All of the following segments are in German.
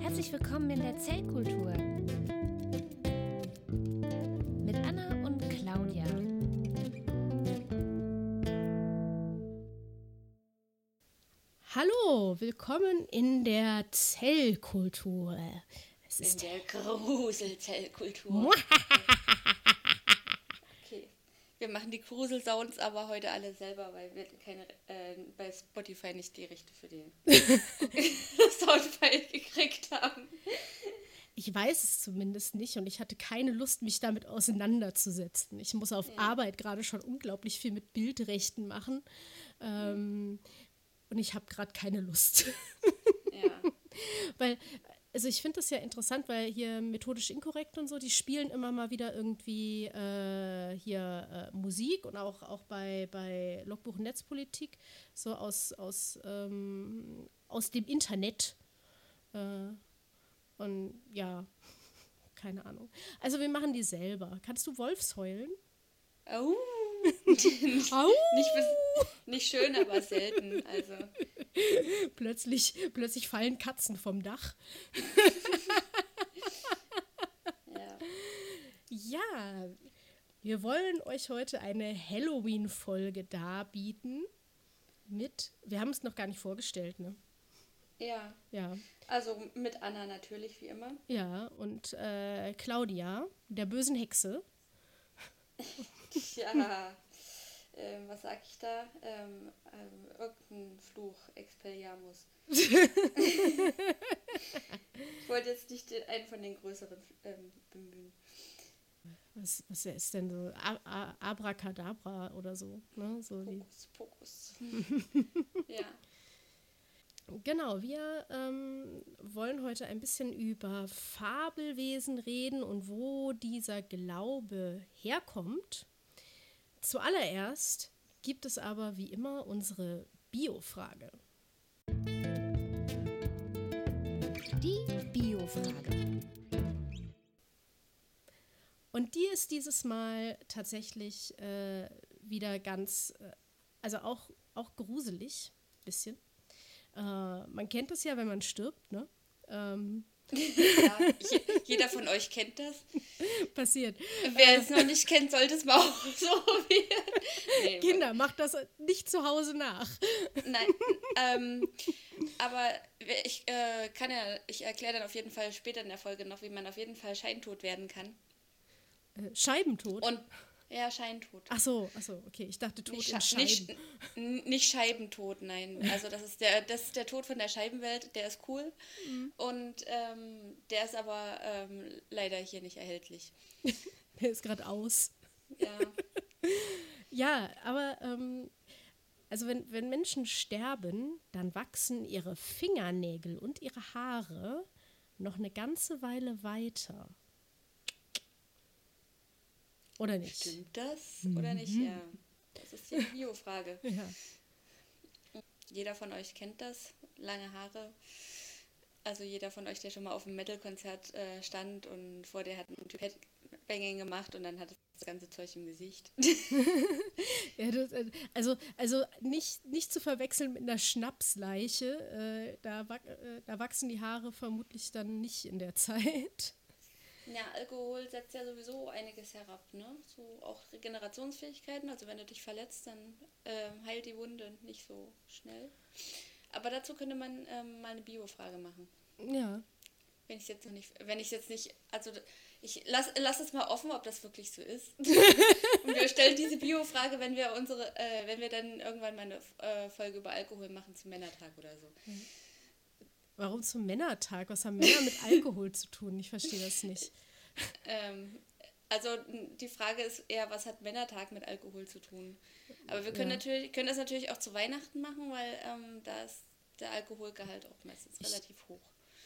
Herzlich willkommen in der Zellkultur. Mit Anna und Claudia. Hallo, willkommen in der Zellkultur. Es In ist der Gruselzellkultur. Wir machen die Gruselsounds aber heute alle selber, weil wir keine, äh, bei Spotify nicht die Rechte für den Soundfile gekriegt haben. Ich weiß es zumindest nicht und ich hatte keine Lust, mich damit auseinanderzusetzen. Ich muss auf Arbeit gerade schon unglaublich viel mit Bildrechten machen. Ähm, und ich habe gerade keine Lust. Ja. weil, also ich finde das ja interessant, weil hier methodisch inkorrekt und so, die spielen immer mal wieder irgendwie äh, hier äh, Musik und auch, auch bei, bei Logbuch Netzpolitik, so aus, aus, ähm, aus dem Internet. Äh, und ja, keine Ahnung. Also wir machen die selber. Kannst du Wolfsheulen? Au. Au! Nicht, nicht schön, aber selten. Also, Plötzlich, plötzlich fallen Katzen vom Dach. ja. Ja, wir wollen euch heute eine Halloween-Folge darbieten mit, wir haben es noch gar nicht vorgestellt, ne? Ja. Ja, Also mit Anna natürlich, wie immer. ja, und äh, Claudia, der bösen Hexe. Ja. Ähm, was sag ich da? Ähm, ähm, irgendein Fluch, Expelliarmus. ich wollte jetzt nicht den, einen von den größeren ähm, bemühen. Was, was ist denn so? A Abracadabra oder so, ne? So die. Pokus, Pokus. ja. Genau, wir ähm, wollen heute ein bisschen über Fabelwesen reden und wo dieser Glaube herkommt. Zuallererst gibt es aber wie immer unsere Biofrage. Die Biofrage. Und die ist dieses Mal tatsächlich äh, wieder ganz, äh, also auch, auch gruselig, bisschen. Äh, man kennt das ja, wenn man stirbt, ne? Ähm, ja. Je, jeder von euch kennt das. passiert. Wer es noch nicht kennt, sollte es mal auch so. Nee, Kinder, macht das nicht zu Hause nach. Nein. Ähm, aber ich äh, kann ja, ich erkläre dann auf jeden Fall später in der Folge noch, wie man auf jeden Fall scheintot werden kann. Äh, Scheibentod. Und ja, Scheintod. ach so, ach so, okay. Ich dachte Tod Nicht, in Scheiben. nicht, nicht Scheibentod, nein. Also das ist der, das ist der Tod von der Scheibenwelt, der ist cool. Mhm. Und ähm, der ist aber ähm, leider hier nicht erhältlich. Der ist gerade aus. Ja. Ja, aber ähm, also wenn, wenn Menschen sterben, dann wachsen ihre Fingernägel und ihre Haare noch eine ganze Weile weiter. Oder nicht? Stimmt das oder nicht? Ja. Das ist die Bio-Frage. Ja. Jeder von euch kennt das, lange Haare. Also jeder von euch, der schon mal auf einem Metal-Konzert äh, stand und vor der hat ein Typ Headbanging gemacht und dann hat das ganze Zeug im Gesicht. Ja, das, äh, also also nicht, nicht zu verwechseln mit einer Schnapsleiche. Äh, da, äh, da wachsen die Haare vermutlich dann nicht in der Zeit. Ja, Alkohol setzt ja sowieso einiges herab, ne? So auch Regenerationsfähigkeiten. Also wenn du dich verletzt, dann ähm, heilt die Wunde nicht so schnell. Aber dazu könnte man ähm, mal eine Bio-Frage machen. Ja. Wenn ich jetzt noch nicht, wenn ich jetzt nicht, also ich lass, lass es mal offen, ob das wirklich so ist. Und wir stellen diese Bio-Frage, wenn wir unsere, äh, wenn wir dann irgendwann mal eine äh, Folge über Alkohol machen zum Männertag oder so. Warum zum Männertag? Was haben Männer mit Alkohol zu tun? Ich verstehe das nicht. Ähm, also die Frage ist eher, was hat Männertag mit Alkohol zu tun? Aber wir können Ja. natürlich, können das natürlich auch zu Weihnachten machen, weil ähm, da ist der Alkoholgehalt auch meistens relativ hoch.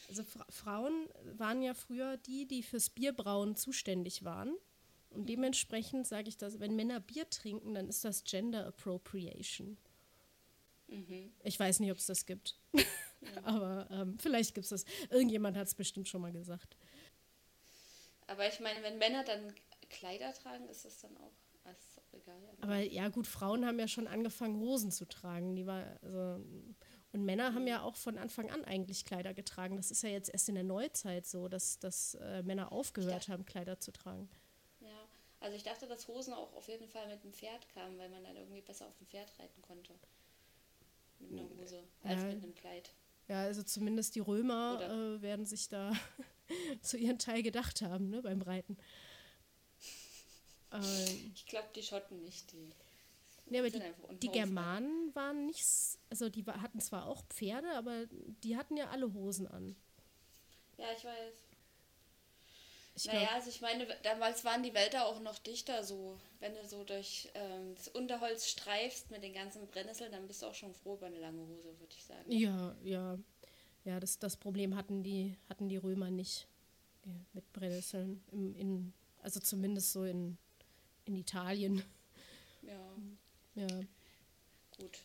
Also Fra Frauen waren ja früher die, die fürs Bierbrauen zuständig waren. Und dementsprechend sage ich das, wenn Männer Bier trinken, dann ist das Gender Appropriation. Ich weiß nicht, ob es das gibt. Aber ähm, vielleicht gibt es das. Irgendjemand hat es bestimmt schon mal gesagt. Aber ich meine, wenn Männer dann Kleider tragen, ist das dann auch, ah, ist auch egal. Aber ja, gut, Frauen haben ja schon angefangen, Hosen zu tragen. Die war, also, Und Männer haben ja auch von Anfang an eigentlich Kleider getragen. Das ist ja jetzt erst in der Neuzeit so, dass, dass äh, Männer aufgehört haben, Kleider zu tragen. Ja, also ich dachte, dass Hosen auch auf jeden Fall mit dem Pferd kamen, weil man dann irgendwie besser auf dem Pferd reiten konnte. Mit einer Hose als Ja. mit einem Kleid. Ja, also zumindest die Römer äh, werden sich da zu ihren Teil gedacht haben, ne, beim Reiten. Ähm, Ich glaube, die Schotten nicht. Die nee, aber die, die Germanen waren nicht, also die hatten zwar auch Pferde, aber die hatten ja alle Hosen an. Ja, ich weiß. Ich naja, glaub, also ich meine, damals waren die Wälder auch noch dichter so. Wenn du so durch ähm, das Unterholz streifst mit den ganzen Brennnesseln, dann bist du auch schon froh über eine lange Hose, würde ich sagen. ja, ja. Ja, das, das Problem hatten die, hatten die Römer nicht ja, mit Brennnesseln. Im, in, also zumindest so in, in Italien. Ja, Ja. gut.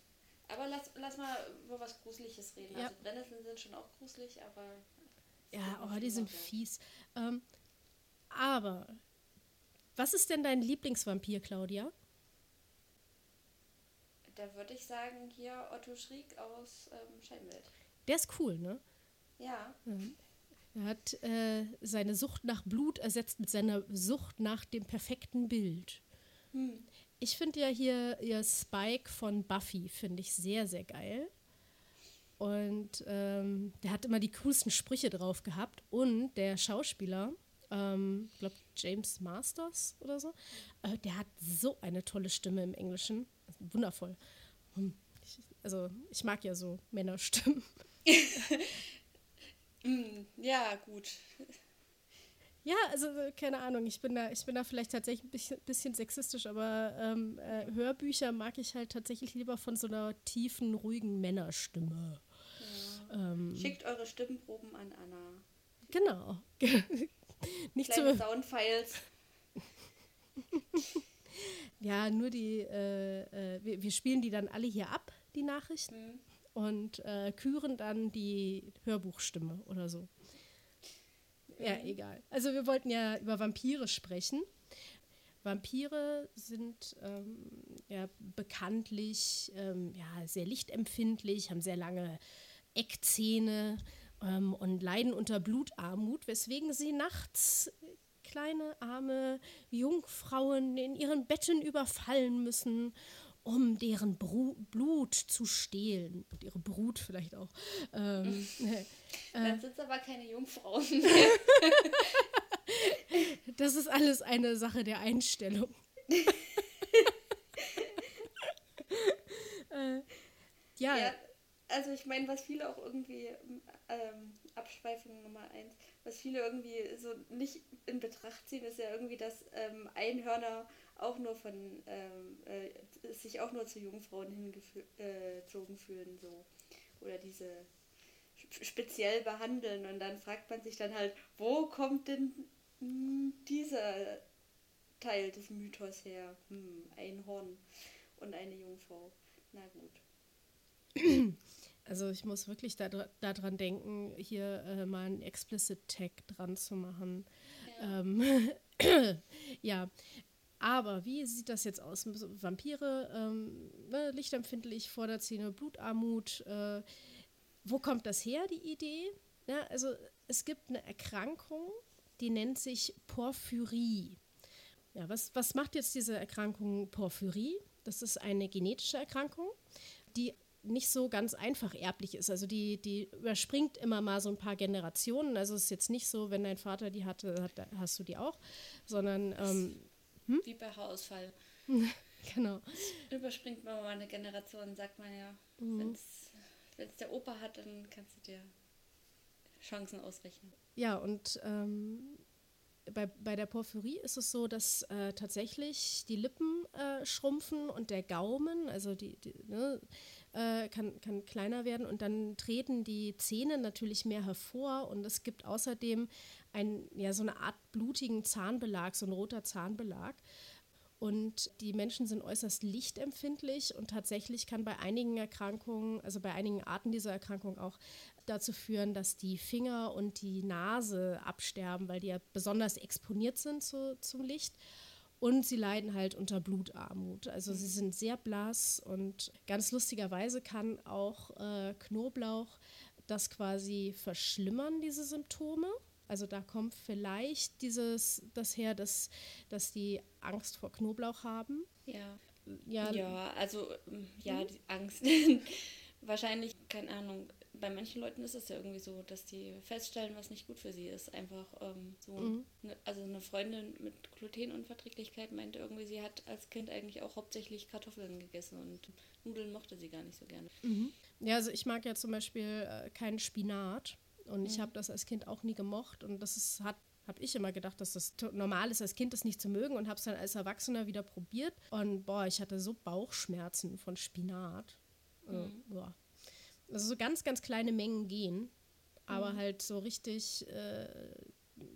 Aber lass, lass mal über was Gruseliges reden. Ja. Also Brennnesseln sind schon auch gruselig, aber... Ja, oh, die sind fies. Ähm, aber, was ist denn dein Lieblingsvampir, Claudia? Da würde ich sagen, hier Otto Schrieg aus ähm, Scheibenwelt. Der ist cool, ne? Ja, Er hat äh, seine Sucht nach Blut ersetzt mit seiner Sucht nach dem perfekten Bild. Ich finde ja hier ihr Spike von Buffy, finde ich sehr, sehr geil. Und ähm, der hat immer die coolsten Sprüche drauf gehabt. Und der Schauspieler, ähm, ich glaube James Masters oder so, äh, der hat so eine tolle Stimme im Englischen. Wundervoll. Hm, Ich, also ich mag ja so Männerstimmen. Mm, ja, gut. Ja, also keine Ahnung, ich bin da, ich bin da vielleicht tatsächlich ein bisschen, sexistisch, aber ähm, äh, Hörbücher mag ich halt tatsächlich lieber von so einer tiefen, ruhigen Männerstimme. Ähm, Schickt eure Stimmenproben an Anna. genau. Nicht Kleine so, Soundfiles. ja, nur die, äh, äh, wir, wir spielen die dann alle hier ab, die Nachrichten, und äh, küren dann die Hörbuchstimme oder so. Ja, egal. Also wir wollten ja über Vampire sprechen. Vampire sind ähm, ja bekanntlich ähm, ja, sehr lichtempfindlich, haben sehr lange Eckzähne ähm, und leiden unter Blutarmut, weswegen sie nachts kleine arme Jungfrauen in ihren Betten überfallen müssen, um deren Bru Blut zu stehlen und ihre Brut vielleicht auch. Ähm, Dann sind es aber keine Jungfrauen. Das ist alles eine Sache der Einstellung. äh, ja, Ja, also ich meine, was viele auch irgendwie, ähm, Abschweifung Nummer eins, was viele irgendwie so nicht in Betracht ziehen, ist ja irgendwie, dass ähm, Einhörner auch nur von, ähm, äh, sich auch nur zu Jungfrauen hingezogen fühlen, so. Oder diese sp- speziell behandeln und dann fragt man sich dann halt, wo kommt denn dieser Teil des Mythos her? Hm, ein Horn und eine Jungfrau. Na gut. also ich muss wirklich daran da denken, hier äh, mal einen Explicit Tag dran zu machen. Ja. Ähm, ja, aber wie sieht das jetzt aus? Vampire, ähm, ne, lichtempfindlich, Vorderzähne, Blutarmut. Äh, wo kommt das her, die Idee? Ja, also es gibt eine Erkrankung, die nennt sich Porphyrie. Ja, was, was macht jetzt diese Erkrankung Porphyrie? Das ist eine genetische Erkrankung, die nicht so ganz einfach erblich ist. Also die, die überspringt immer mal so ein paar Generationen. Also es ist jetzt nicht so, wenn dein Vater die hatte, hat, hast du die auch, sondern ähm, Wie bei Haarausfall. genau. Überspringt man mal eine Generation, sagt man ja. Wenn es der Opa hat, dann kannst du dir Chancen ausrechnen. Ja, und ähm, bei, bei der Porphyrie ist es so, dass äh, tatsächlich die Lippen äh, schrumpfen und der Gaumen, also die, die ne, äh, kann, kann kleiner werden und dann treten die Zähne natürlich mehr hervor und es gibt außerdem ein, ja, so eine Art blutigen Zahnbelag, so ein roter Zahnbelag. Und die Menschen sind äußerst lichtempfindlich und tatsächlich kann bei einigen Erkrankungen, also bei einigen Arten dieser Erkrankung auch dazu führen, dass die Finger und die Nase absterben, weil die ja besonders exponiert sind zu, zum Licht. Und sie leiden halt unter Blutarmut. Also sie sind sehr blass und ganz lustigerweise kann auch äh, Knoblauch das quasi verschlimmern, diese Symptome. Also da kommt vielleicht dieses, das her, dass, dass die Angst vor Knoblauch haben. Ja. Ja, Ja, also ähm, ja, die Angst. Wahrscheinlich, keine Ahnung. Bei manchen Leuten ist es ja irgendwie so, dass die feststellen, was nicht gut für sie ist. Einfach ähm, so. Mhm. Ne, also eine Freundin mit Glutenunverträglichkeit meinte irgendwie, sie hat als Kind eigentlich auch hauptsächlich Kartoffeln gegessen und Nudeln mochte sie gar nicht so gerne. Ja, also ich mag ja zum Beispiel äh, keinen Spinat und ich habe das als Kind auch nie gemocht und das ist, hat habe ich immer gedacht, dass das normal ist, als Kind das nicht zu mögen und habe es dann als Erwachsener wieder probiert und boah, ich hatte so Bauchschmerzen von Spinat. Äh, boah. Also so ganz, ganz kleine Mengen gehen, aber halt so richtig äh,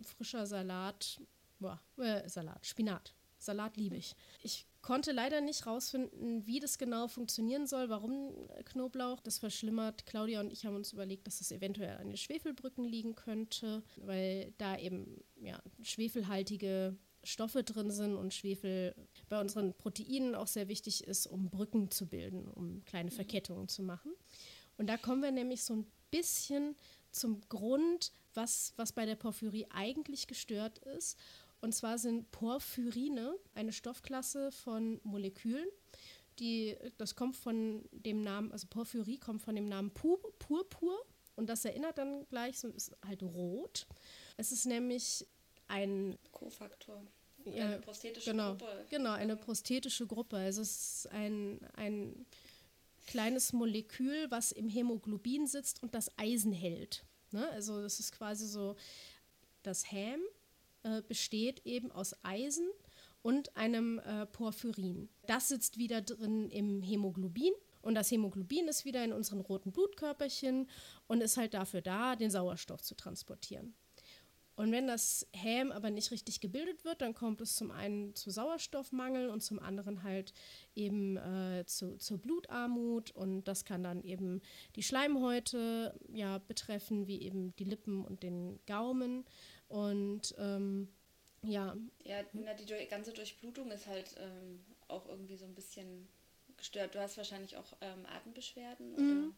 frischer Salat, boah, äh, Salat, Spinat. Salat liebe ich. Ich konnte leider nicht rausfinden, wie das genau funktionieren soll, warum Knoblauch das verschlimmert. Claudia und ich haben uns überlegt, dass es eventuell an den Schwefelbrücken liegen könnte, weil da eben ja, schwefelhaltige Stoffe drin sind und Schwefel bei unseren Proteinen auch sehr wichtig ist, um Brücken zu bilden, um kleine Verkettungen zu machen. Und da kommen wir nämlich so ein bisschen zum Grund, was, was bei der Porphyrie eigentlich gestört ist. Und zwar sind Porphyrine eine Stoffklasse von Molekülen, die, das kommt von dem Namen, also Porphyrie kommt von dem Namen Pu Purpur und das erinnert dann gleich, so ist halt rot. Es ist nämlich ein Kofaktor. Ja, eine prosthetische genau, Gruppe. Genau, eine prosthetische Gruppe. Also es ist ein, ein kleines Molekül, was im Hämoglobin sitzt und das Eisen hält. Ne? Also das ist quasi so, das Häm äh, besteht eben aus Eisen und einem äh, Porphyrin. Das sitzt wieder drin im Hämoglobin und das Hämoglobin ist wieder in unseren roten Blutkörperchen und ist halt dafür da, den Sauerstoff zu transportieren. Und wenn das Häm aber nicht richtig gebildet wird, dann kommt es zum einen zu Sauerstoffmangel und zum anderen halt eben äh, zu, zur Blutarmut. Und das kann dann eben die Schleimhäute ja, betreffen, wie eben die Lippen und den Gaumen. Und ähm, ja, Ja, na, die ganze Durchblutung ist halt ähm, auch irgendwie so ein bisschen gestört. Du hast wahrscheinlich auch ähm, Atembeschwerden oder?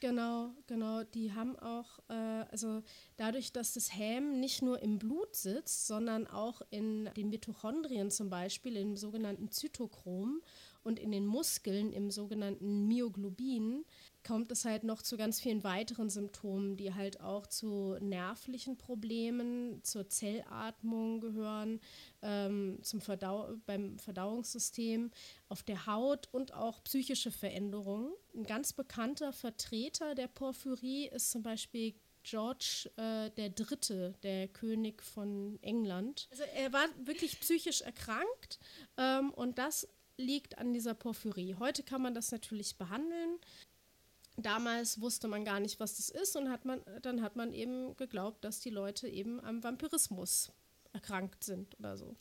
Genau, genau. Die haben auch, äh, also dadurch, dass das Häm nicht nur im Blut sitzt, sondern auch in den Mitochondrien zum Beispiel, im sogenannten Zytochrom und in den Muskeln im sogenannten Myoglobin, kommt es halt noch zu ganz vielen weiteren Symptomen, die halt auch zu nervlichen Problemen, zur Zellatmung gehören, ähm, zum Verdau beim Verdauungssystem, auf der Haut und auch psychische Veränderungen. Ein ganz bekannter Vertreter der Porphyrie ist zum Beispiel George äh, der Dritte, der König von England. Also er war wirklich psychisch erkrankt ähm, und das liegt an dieser Porphyrie. Heute kann man das natürlich behandeln. Damals wusste man gar nicht, was das ist und hat man, dann hat man eben geglaubt, dass die Leute eben am Vampirismus erkrankt sind oder so.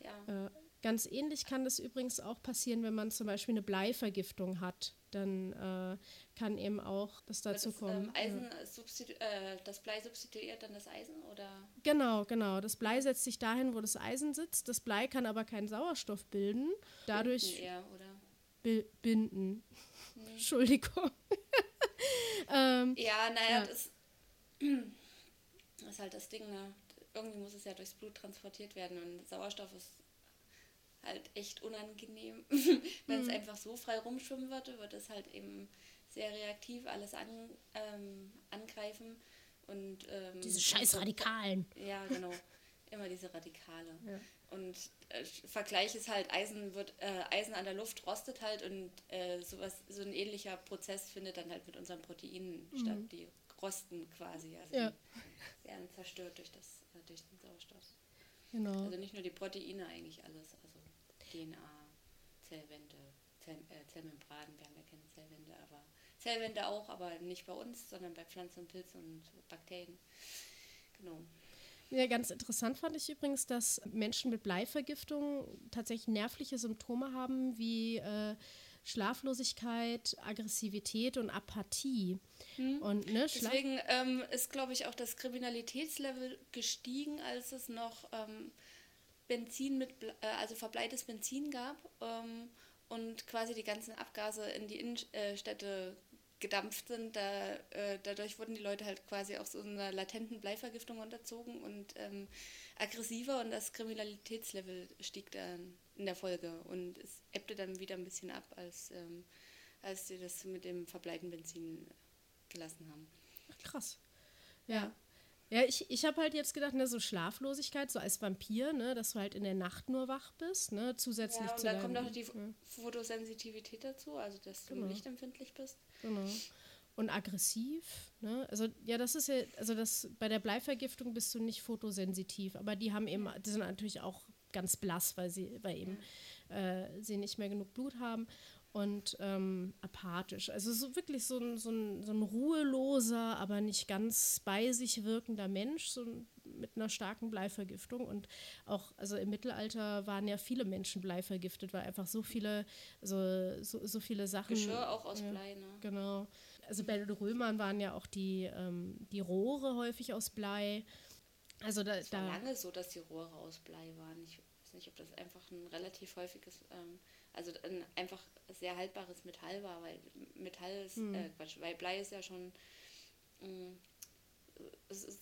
Ja. Äh, ganz ähnlich kann das übrigens auch passieren, wenn man zum Beispiel eine Bleivergiftung hat. Dann äh, kann eben auch das dazu das, kommen. ähm, substitu äh, das Blei substituiert dann das Eisen oder? Genau, genau. Das Blei setzt sich dahin, wo das Eisen sitzt. Das Blei kann aber keinen Sauerstoff bilden. Dadurch Binden eher, oder? bi binden. Entschuldigung. ähm, Ja, naja, Ja. Das, ist halt das Ding, ne? Irgendwie muss es ja durchs Blut transportiert werden und Sauerstoff ist halt echt unangenehm. Wenn Mhm. es einfach so frei rumschwimmen würde, wird es halt eben sehr reaktiv alles an, ähm, angreifen und ähm, diese scheiß Radikalen. Ja, genau. Immer diese Radikale. Ja. Und äh, Vergleich ist halt, Eisen wird, äh, Eisen an der Luft rostet halt und äh, sowas, so ein ähnlicher Prozess findet dann halt mit unseren Proteinen statt. Die rosten quasi. Also Mhm. Ja. die werden zerstört durch, das, äh, durch den Sauerstoff. Genau. Also nicht nur die Proteine, eigentlich alles. Also DNA, Zellwände, Zell, äh, Zellmembranen, wir haben ja keine Zellwände, aber Zellwände auch, aber nicht bei uns, sondern bei Pflanzen und Pilzen und Bakterien. Genau. Ja, ganz interessant fand ich übrigens, dass Menschen mit Bleivergiftung tatsächlich nervliche Symptome haben wie äh, Schlaflosigkeit, Aggressivität und Apathie. Und ne, Deswegen ähm, ist, glaube ich, auch das Kriminalitätslevel gestiegen, als es noch ähm, Benzin mit, äh, also verbleites Benzin gab ähm, und quasi die ganzen Abgase in die Innenstädte gedampft sind. Da, äh, dadurch wurden die Leute halt quasi auch so einer latenten Bleivergiftung unterzogen und ähm, aggressiver und das Kriminalitätslevel stieg dann in der Folge und es ebbte dann wieder ein bisschen ab, als, ähm, als sie das mit dem verbleiten Benzin gelassen haben. Krass. Ja. Ja, ich, ich habe halt jetzt gedacht, ne, so Schlaflosigkeit, so als Vampir, ne, dass du halt in der Nacht nur wach bist, ne, zusätzlich Ja, und zu dann kommt noch die ja, Fotosensitivität dazu, also dass du Genau. lichtempfindlich bist. genau. Und aggressiv, ne? Also ja, das ist ja, also das bei der Bleivergiftung bist du nicht fotosensitiv, aber die haben eben, die sind natürlich auch ganz blass, weil sie, weil eben äh, sie nicht mehr genug Blut haben und ähm, apathisch. Also so wirklich so ein, so, ein, so ein ruheloser, aber nicht ganz bei sich wirkender Mensch, so ein, mit einer starken Bleivergiftung. Und auch, also im Mittelalter waren ja viele Menschen bleivergiftet, weil einfach so viele, also so, so viele Sachen. Geschirr auch aus ja. Blei, ne? Genau. Also bei den Römern waren ja auch die, ähm, die Rohre häufig aus Blei. Also da, Es war da lange so, dass die Rohre aus Blei waren. Ich weiß nicht, ob das einfach ein relativ häufiges, ähm, also ein einfach sehr haltbares Metall war, weil Metall ist, Hm. äh, Quatsch, weil Blei ist ja schon, mh, es ist,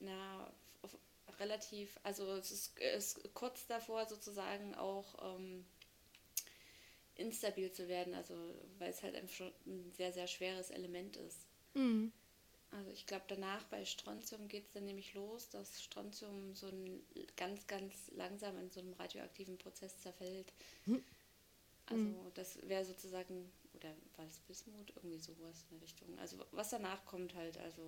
na, relativ, also es ist, es ist kurz davor sozusagen auch ähm, instabil zu werden, also weil es halt einfach schon ein sehr, sehr schweres Element ist. Mhm. Also ich glaube, danach bei Strontium geht es dann nämlich los, dass Strontium so ein ganz, ganz langsam in so einem radioaktiven Prozess zerfällt. Also das wäre sozusagen, oder war das Bismut? Irgendwie sowas in der Richtung. Also was danach kommt halt, also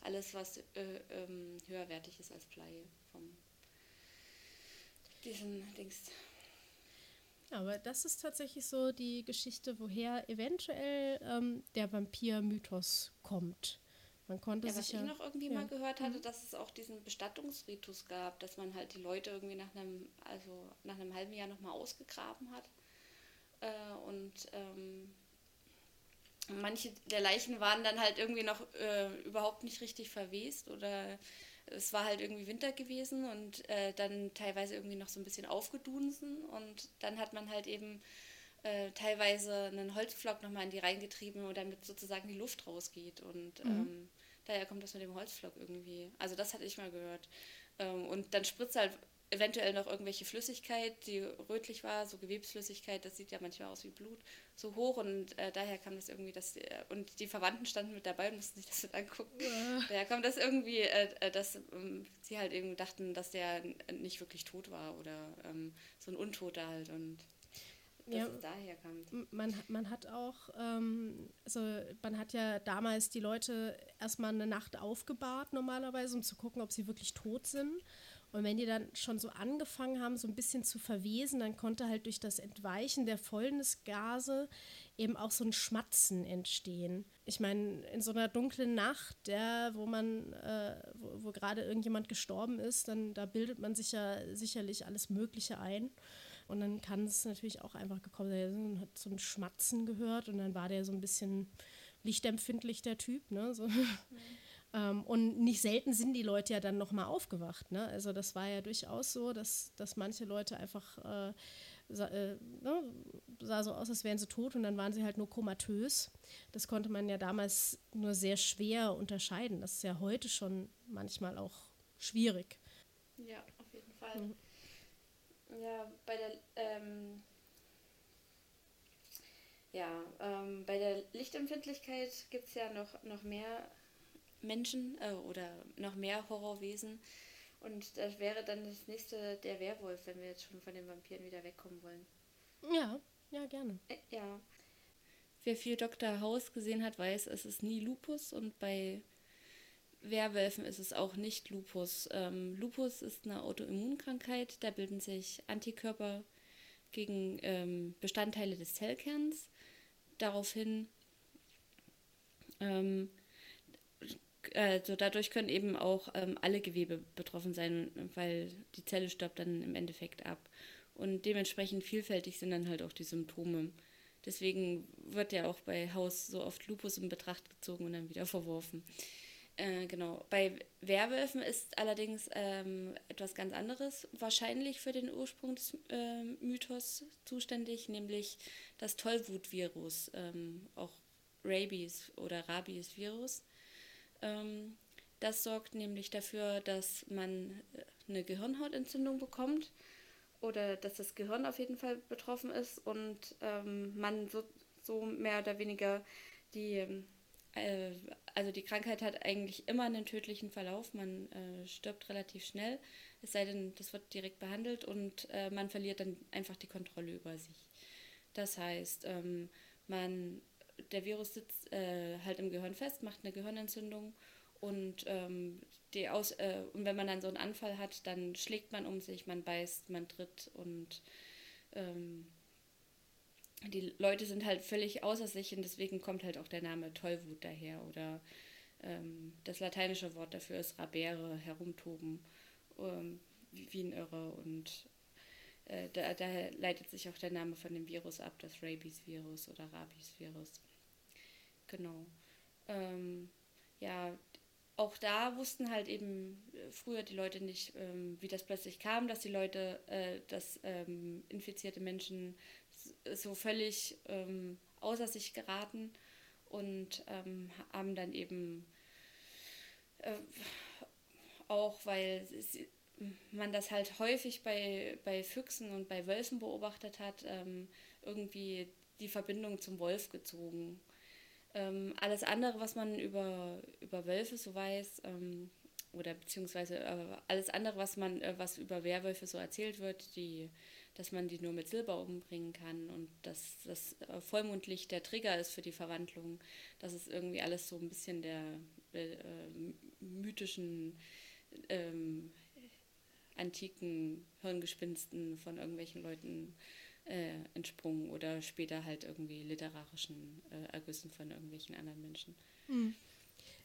alles, was äh, ähm, höherwertig ist als Blei vom diesen Dings. Ja, aber das ist tatsächlich so die Geschichte, woher eventuell ähm, der Vampir-Mythos kommt. Man konnte Ja, was sich ich noch irgendwie ja. mal gehört hatte, dass es auch diesen Bestattungsritus gab, dass man halt die Leute irgendwie nach einem, also nach einem halben Jahr nochmal ausgegraben hat. Äh, und ähm, manche der Leichen waren dann halt irgendwie noch äh, überhaupt nicht richtig verwest oder es war halt irgendwie Winter gewesen und äh, dann teilweise irgendwie noch so ein bisschen aufgedunsen und dann hat man halt eben äh, teilweise einen Holzpflock nochmal in die reingetrieben damit sozusagen die Luft rausgeht und ähm, daher kommt das mit dem Holzpflock irgendwie. Also das hatte ich mal gehört. Ähm, und dann spritzt halt eventuell noch irgendwelche Flüssigkeit, die rötlich war, so Gewebsflüssigkeit, das sieht ja manchmal aus wie Blut, so hoch und äh, daher kam das irgendwie, dass die, und die Verwandten standen mit dabei und mussten sich das mit angucken. Daher kommt das irgendwie, äh, äh, dass ähm, sie halt eben dachten, dass der nicht wirklich tot war oder ähm, so ein Untoter halt und dass Ja. es daher kommt. Man, man hat auch, ähm, also man hat ja damals die Leute erstmal eine Nacht aufgebahrt normalerweise, um zu gucken, ob sie wirklich tot sind. Und wenn die dann schon so angefangen haben, so ein bisschen zu verwesen, dann konnte halt durch das Entweichen der Fäulnisgase eben auch so ein Schmatzen entstehen. Ich meine, in so einer dunklen Nacht, ja, wo man, äh, wo, wo gerade irgendjemand gestorben ist, dann da bildet man sich ja sicherlich alles Mögliche ein. Und dann kann es natürlich auch einfach gekommen sein, er hat so ein Schmatzen gehört und dann war der so ein bisschen lichtempfindlich, der Typ. Ne? So. ähm, und nicht selten sind die Leute ja dann nochmal aufgewacht. Ne? Also das war ja durchaus so, dass, dass manche Leute einfach, äh, sah, äh, ne, sah so aus, als wären sie tot und dann waren sie halt nur komatös. Das konnte man ja damals nur sehr schwer unterscheiden. Das ist ja heute schon manchmal auch schwierig. Ja, auf jeden Fall. Ja, bei der ähm, ja, ähm, bei der Lichtempfindlichkeit gibt es ja noch, noch mehr Menschen äh, oder noch mehr Horrorwesen. Und das wäre dann das nächste der Werwolf, wenn wir jetzt schon von den Vampiren wieder wegkommen wollen. Ja, ja, gerne. Äh, ja. Wer viel Dr. House gesehen hat, weiß, es ist nie Lupus und bei Werwölfen ist es auch nicht Lupus. Ähm, Lupus ist eine Autoimmunkrankheit, da bilden sich Antikörper gegen ähm, Bestandteile des Zellkerns. Daraufhin, ähm, also dadurch können eben auch ähm, alle Gewebe betroffen sein, weil die Zelle stirbt dann im Endeffekt ab. Und dementsprechend vielfältig sind dann halt auch die Symptome. Deswegen wird ja auch bei Haus so oft Lupus in Betracht gezogen und dann wieder verworfen. Äh, genau. Bei Werwölfen ist allerdings ähm, etwas ganz anderes wahrscheinlich für den Ursprung des äh, zuständig, nämlich das Tollwutvirus, ähm, auch Rabies oder Rabies-Virus. Ähm, das sorgt nämlich dafür, dass man äh, eine Gehirnhautentzündung bekommt oder dass das Gehirn auf jeden Fall betroffen ist und ähm, man so, so mehr oder weniger die, äh, also die Krankheit hat eigentlich immer einen tödlichen Verlauf. Man äh, stirbt relativ schnell, es sei denn, das wird direkt behandelt und äh, man verliert dann einfach die Kontrolle über sich. Das heißt, ähm, man, der Virus sitzt äh, halt im Gehirn fest, macht eine Gehirnentzündung und, ähm, die Aus äh, und wenn man dann so einen Anfall hat, dann schlägt man um sich, man beißt, man tritt und ähm, die Leute sind halt völlig außer sich und deswegen kommt halt auch der Name Tollwut daher oder ähm, das lateinische Wort dafür ist rabere, herumtoben, ähm, wie, ein Irre und äh, da, da leitet sich auch der Name von dem Virus ab, das Rabies-Virus oder Rabies-Virus. Genau. Ähm, ja, auch da wussten halt eben früher die Leute nicht, ähm, wie das plötzlich kam, dass die Leute, äh, dass ähm, infizierte Menschen so völlig ähm, außer sich geraten und ähm, haben dann eben äh, auch, weil sie, man das halt häufig bei, bei Füchsen und bei Wölfen beobachtet hat, ähm, irgendwie die Verbindung zum Wolf gezogen. Ähm, alles andere, was man über, über Wölfe so weiß, ähm, oder beziehungsweise äh, alles andere, was man, äh, was über Werwölfe so erzählt wird, die, dass man die nur mit Silber umbringen kann und dass das äh, Vollmondlicht der Trigger ist für die Verwandlung, das ist irgendwie alles so ein bisschen der äh, mythischen ähm, antiken Hirngespinsten von irgendwelchen Leuten äh, entsprungen oder später halt irgendwie literarischen äh, Ergüssen von irgendwelchen anderen Menschen. Mhm.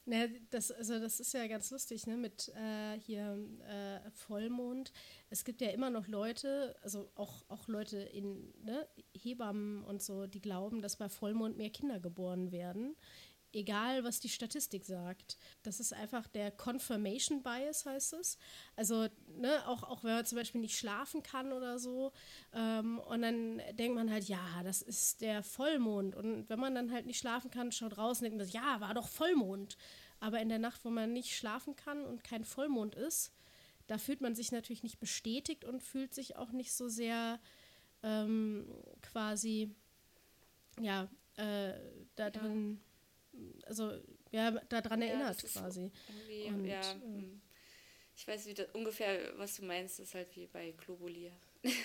Na, das, also das ist ja ganz lustig, ne, mit äh, hier äh, Vollmond. Es gibt ja immer noch Leute, also auch, auch Leute in ne, Hebammen und so, die glauben, dass bei Vollmond mehr Kinder geboren werden egal was die Statistik sagt. Das ist einfach der Confirmation Bias, heißt es. Also, ne, auch, auch wenn man zum Beispiel nicht schlafen kann oder so. Ähm, und dann denkt man halt, ja, das ist der Vollmond. Und wenn man dann halt nicht schlafen kann, schaut raus und denkt, man, ja, war doch Vollmond. Aber in der Nacht, wo man nicht schlafen kann und kein Vollmond ist, da fühlt man sich natürlich nicht bestätigt und fühlt sich auch nicht so sehr ähm, quasi, ja, äh, da drin also ja, daran ja, erinnert quasi. Und, ja, ähm, ich weiß wie das, ungefähr, was du meinst, ist halt wie bei Globulier.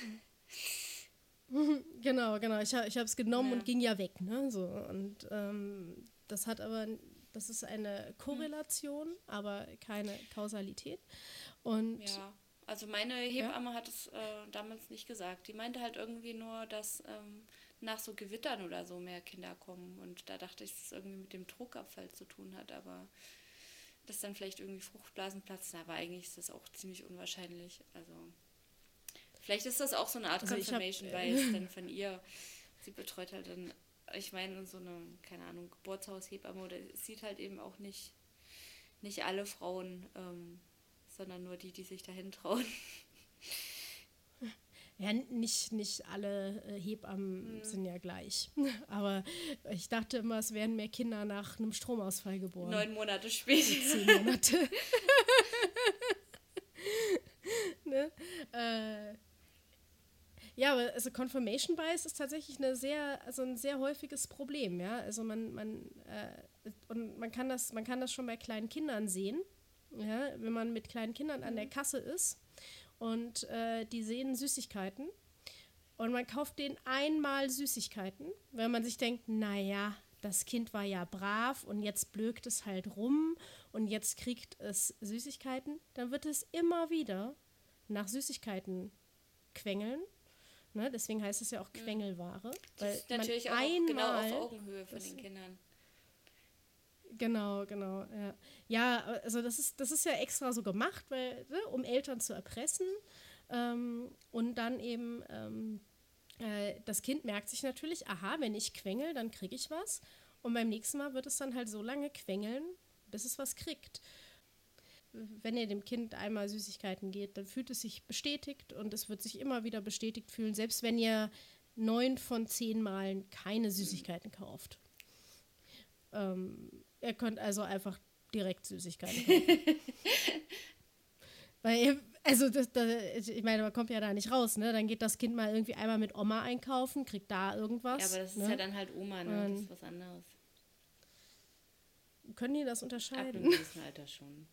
genau, genau. Ich, ich habe es genommen ja. und ging ja weg. Ne? So, und ähm, das hat aber, das ist eine Korrelation, mhm. aber keine Kausalität. Und ja, also meine Hebamme ja? hat es äh, damals nicht gesagt. Die meinte halt irgendwie nur, dass ähm, nach so Gewittern oder so mehr Kinder kommen. Und da dachte ich, dass es irgendwie mit dem Druckabfall zu tun hat, aber dass dann vielleicht irgendwie Fruchtblasen platzen, aber eigentlich ist das auch ziemlich unwahrscheinlich. Also vielleicht ist das auch so eine Art also Confirmation Bias dann von ihr. Sie betreut halt dann, ich meine, so eine, keine Ahnung, Geburtshaushebamme oder sieht halt eben auch nicht, nicht alle Frauen, ähm, sondern nur die, die sich dahin trauen. Ja, nicht, nicht alle äh, Hebammen mhm. sind ja gleich. Aber ich dachte immer, es wären mehr Kinder nach einem Stromausfall geboren. Neun Monate später. Zehn Monate. ne? äh, ja, aber also Confirmation Bias ist tatsächlich eine sehr, also ein sehr häufiges Problem, ja. Also man, man, äh, und man kann das, man kann das schon bei kleinen Kindern sehen. Ja, wenn man mit kleinen Kindern an der mhm. Kasse ist und äh, die sehen Süßigkeiten und man kauft denen einmal Süßigkeiten, wenn man sich denkt, naja, das Kind war ja brav und jetzt blökt es halt rum und jetzt kriegt es Süßigkeiten, dann wird es immer wieder nach Süßigkeiten quengeln. Ne? Deswegen heißt es ja auch. Quengelware. Das ist natürlich auch genau auf Augenhöhe von den Kindern. Genau, genau, ja. Ja, also das ist, das ist ja extra so gemacht, weil, ne, um Eltern zu erpressen. Ähm, und dann eben, ähm, äh, das Kind merkt sich natürlich, aha, wenn ich quengel, dann kriege ich was. Und beim nächsten Mal wird es dann halt so lange quengeln, bis es was kriegt. Wenn ihr dem Kind einmal Süßigkeiten geht, dann fühlt es sich bestätigt und es wird sich immer wieder bestätigt fühlen, selbst wenn ihr neun von zehn Malen keine Süßigkeiten kauft. Ähm, ihr könnt also einfach direkt Süßigkeiten kaufen. Weil ihr, also das, das, ich meine, man kommt ja da nicht raus, ne? Dann geht das Kind mal irgendwie einmal mit Oma einkaufen, kriegt da irgendwas. Ja, aber das ist ne? ja dann halt Oma, ne? Das ist was anderes. Können die das Ab unterscheiden? einem gewissen Alter schon.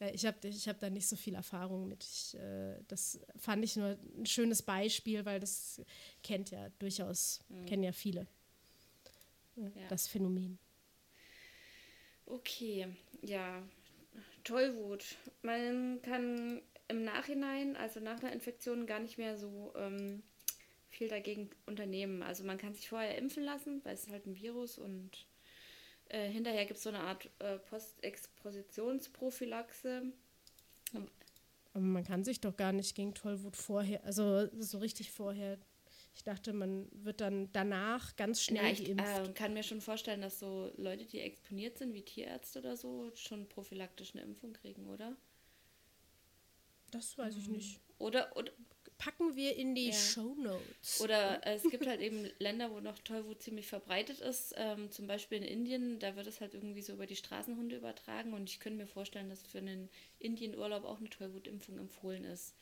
Ja, ich habe ich hab da nicht so viel Erfahrung mit. Ich, äh, das fand ich nur ein schönes Beispiel, weil das kennt ja durchaus, kennen ja viele. Ja. Das Phänomen. Okay, ja. Tollwut. Man kann im Nachhinein, also nach einer Infektion, gar nicht mehr so ähm, viel dagegen unternehmen. Also man kann sich vorher impfen lassen, weil es ist halt ein Virus und äh, hinterher gibt es so eine Art äh, Postexpositionsprophylaxe. Aber man kann sich doch gar nicht gegen Tollwut vorher, also so richtig vorher. Ich dachte, man wird dann danach ganz schnell Ja, ich geimpft. äh, kann mir schon vorstellen, dass so Leute, die exponiert sind, wie Tierärzte oder so, schon prophylaktisch eine Impfung kriegen, oder? das weiß ich nicht. Oder, oder, Packen wir in die Ja. Show Notes. Oder äh, es gibt halt eben Länder, wo noch Tollwut ziemlich verbreitet ist. Ähm, zum Beispiel in Indien, da wird es halt irgendwie so über die Straßenhunde übertragen. Und ich könnte mir vorstellen, dass für einen Indienurlaub auch eine Tollwutimpfung empfohlen ist.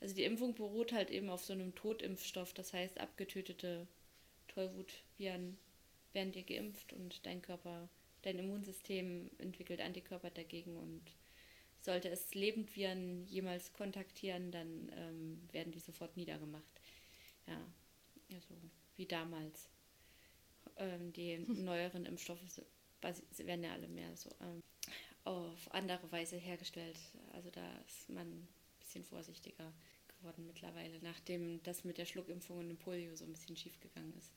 Also die Impfung beruht halt eben auf so einem Totimpfstoff. Das heißt, abgetötete Tollwutviren werden dir geimpft und dein Körper, dein Immunsystem entwickelt Antikörper dagegen und sollte es Lebendviren jemals kontaktieren, dann ähm, werden die sofort niedergemacht. Ja, also wie damals. Ähm, die neueren Impfstoffe werden ja alle mehr so ähm, auf andere Weise hergestellt. Also da ist man bisschen vorsichtiger geworden mittlerweile, nachdem das mit der Schluckimpfung und dem Polio so ein bisschen schief gegangen ist.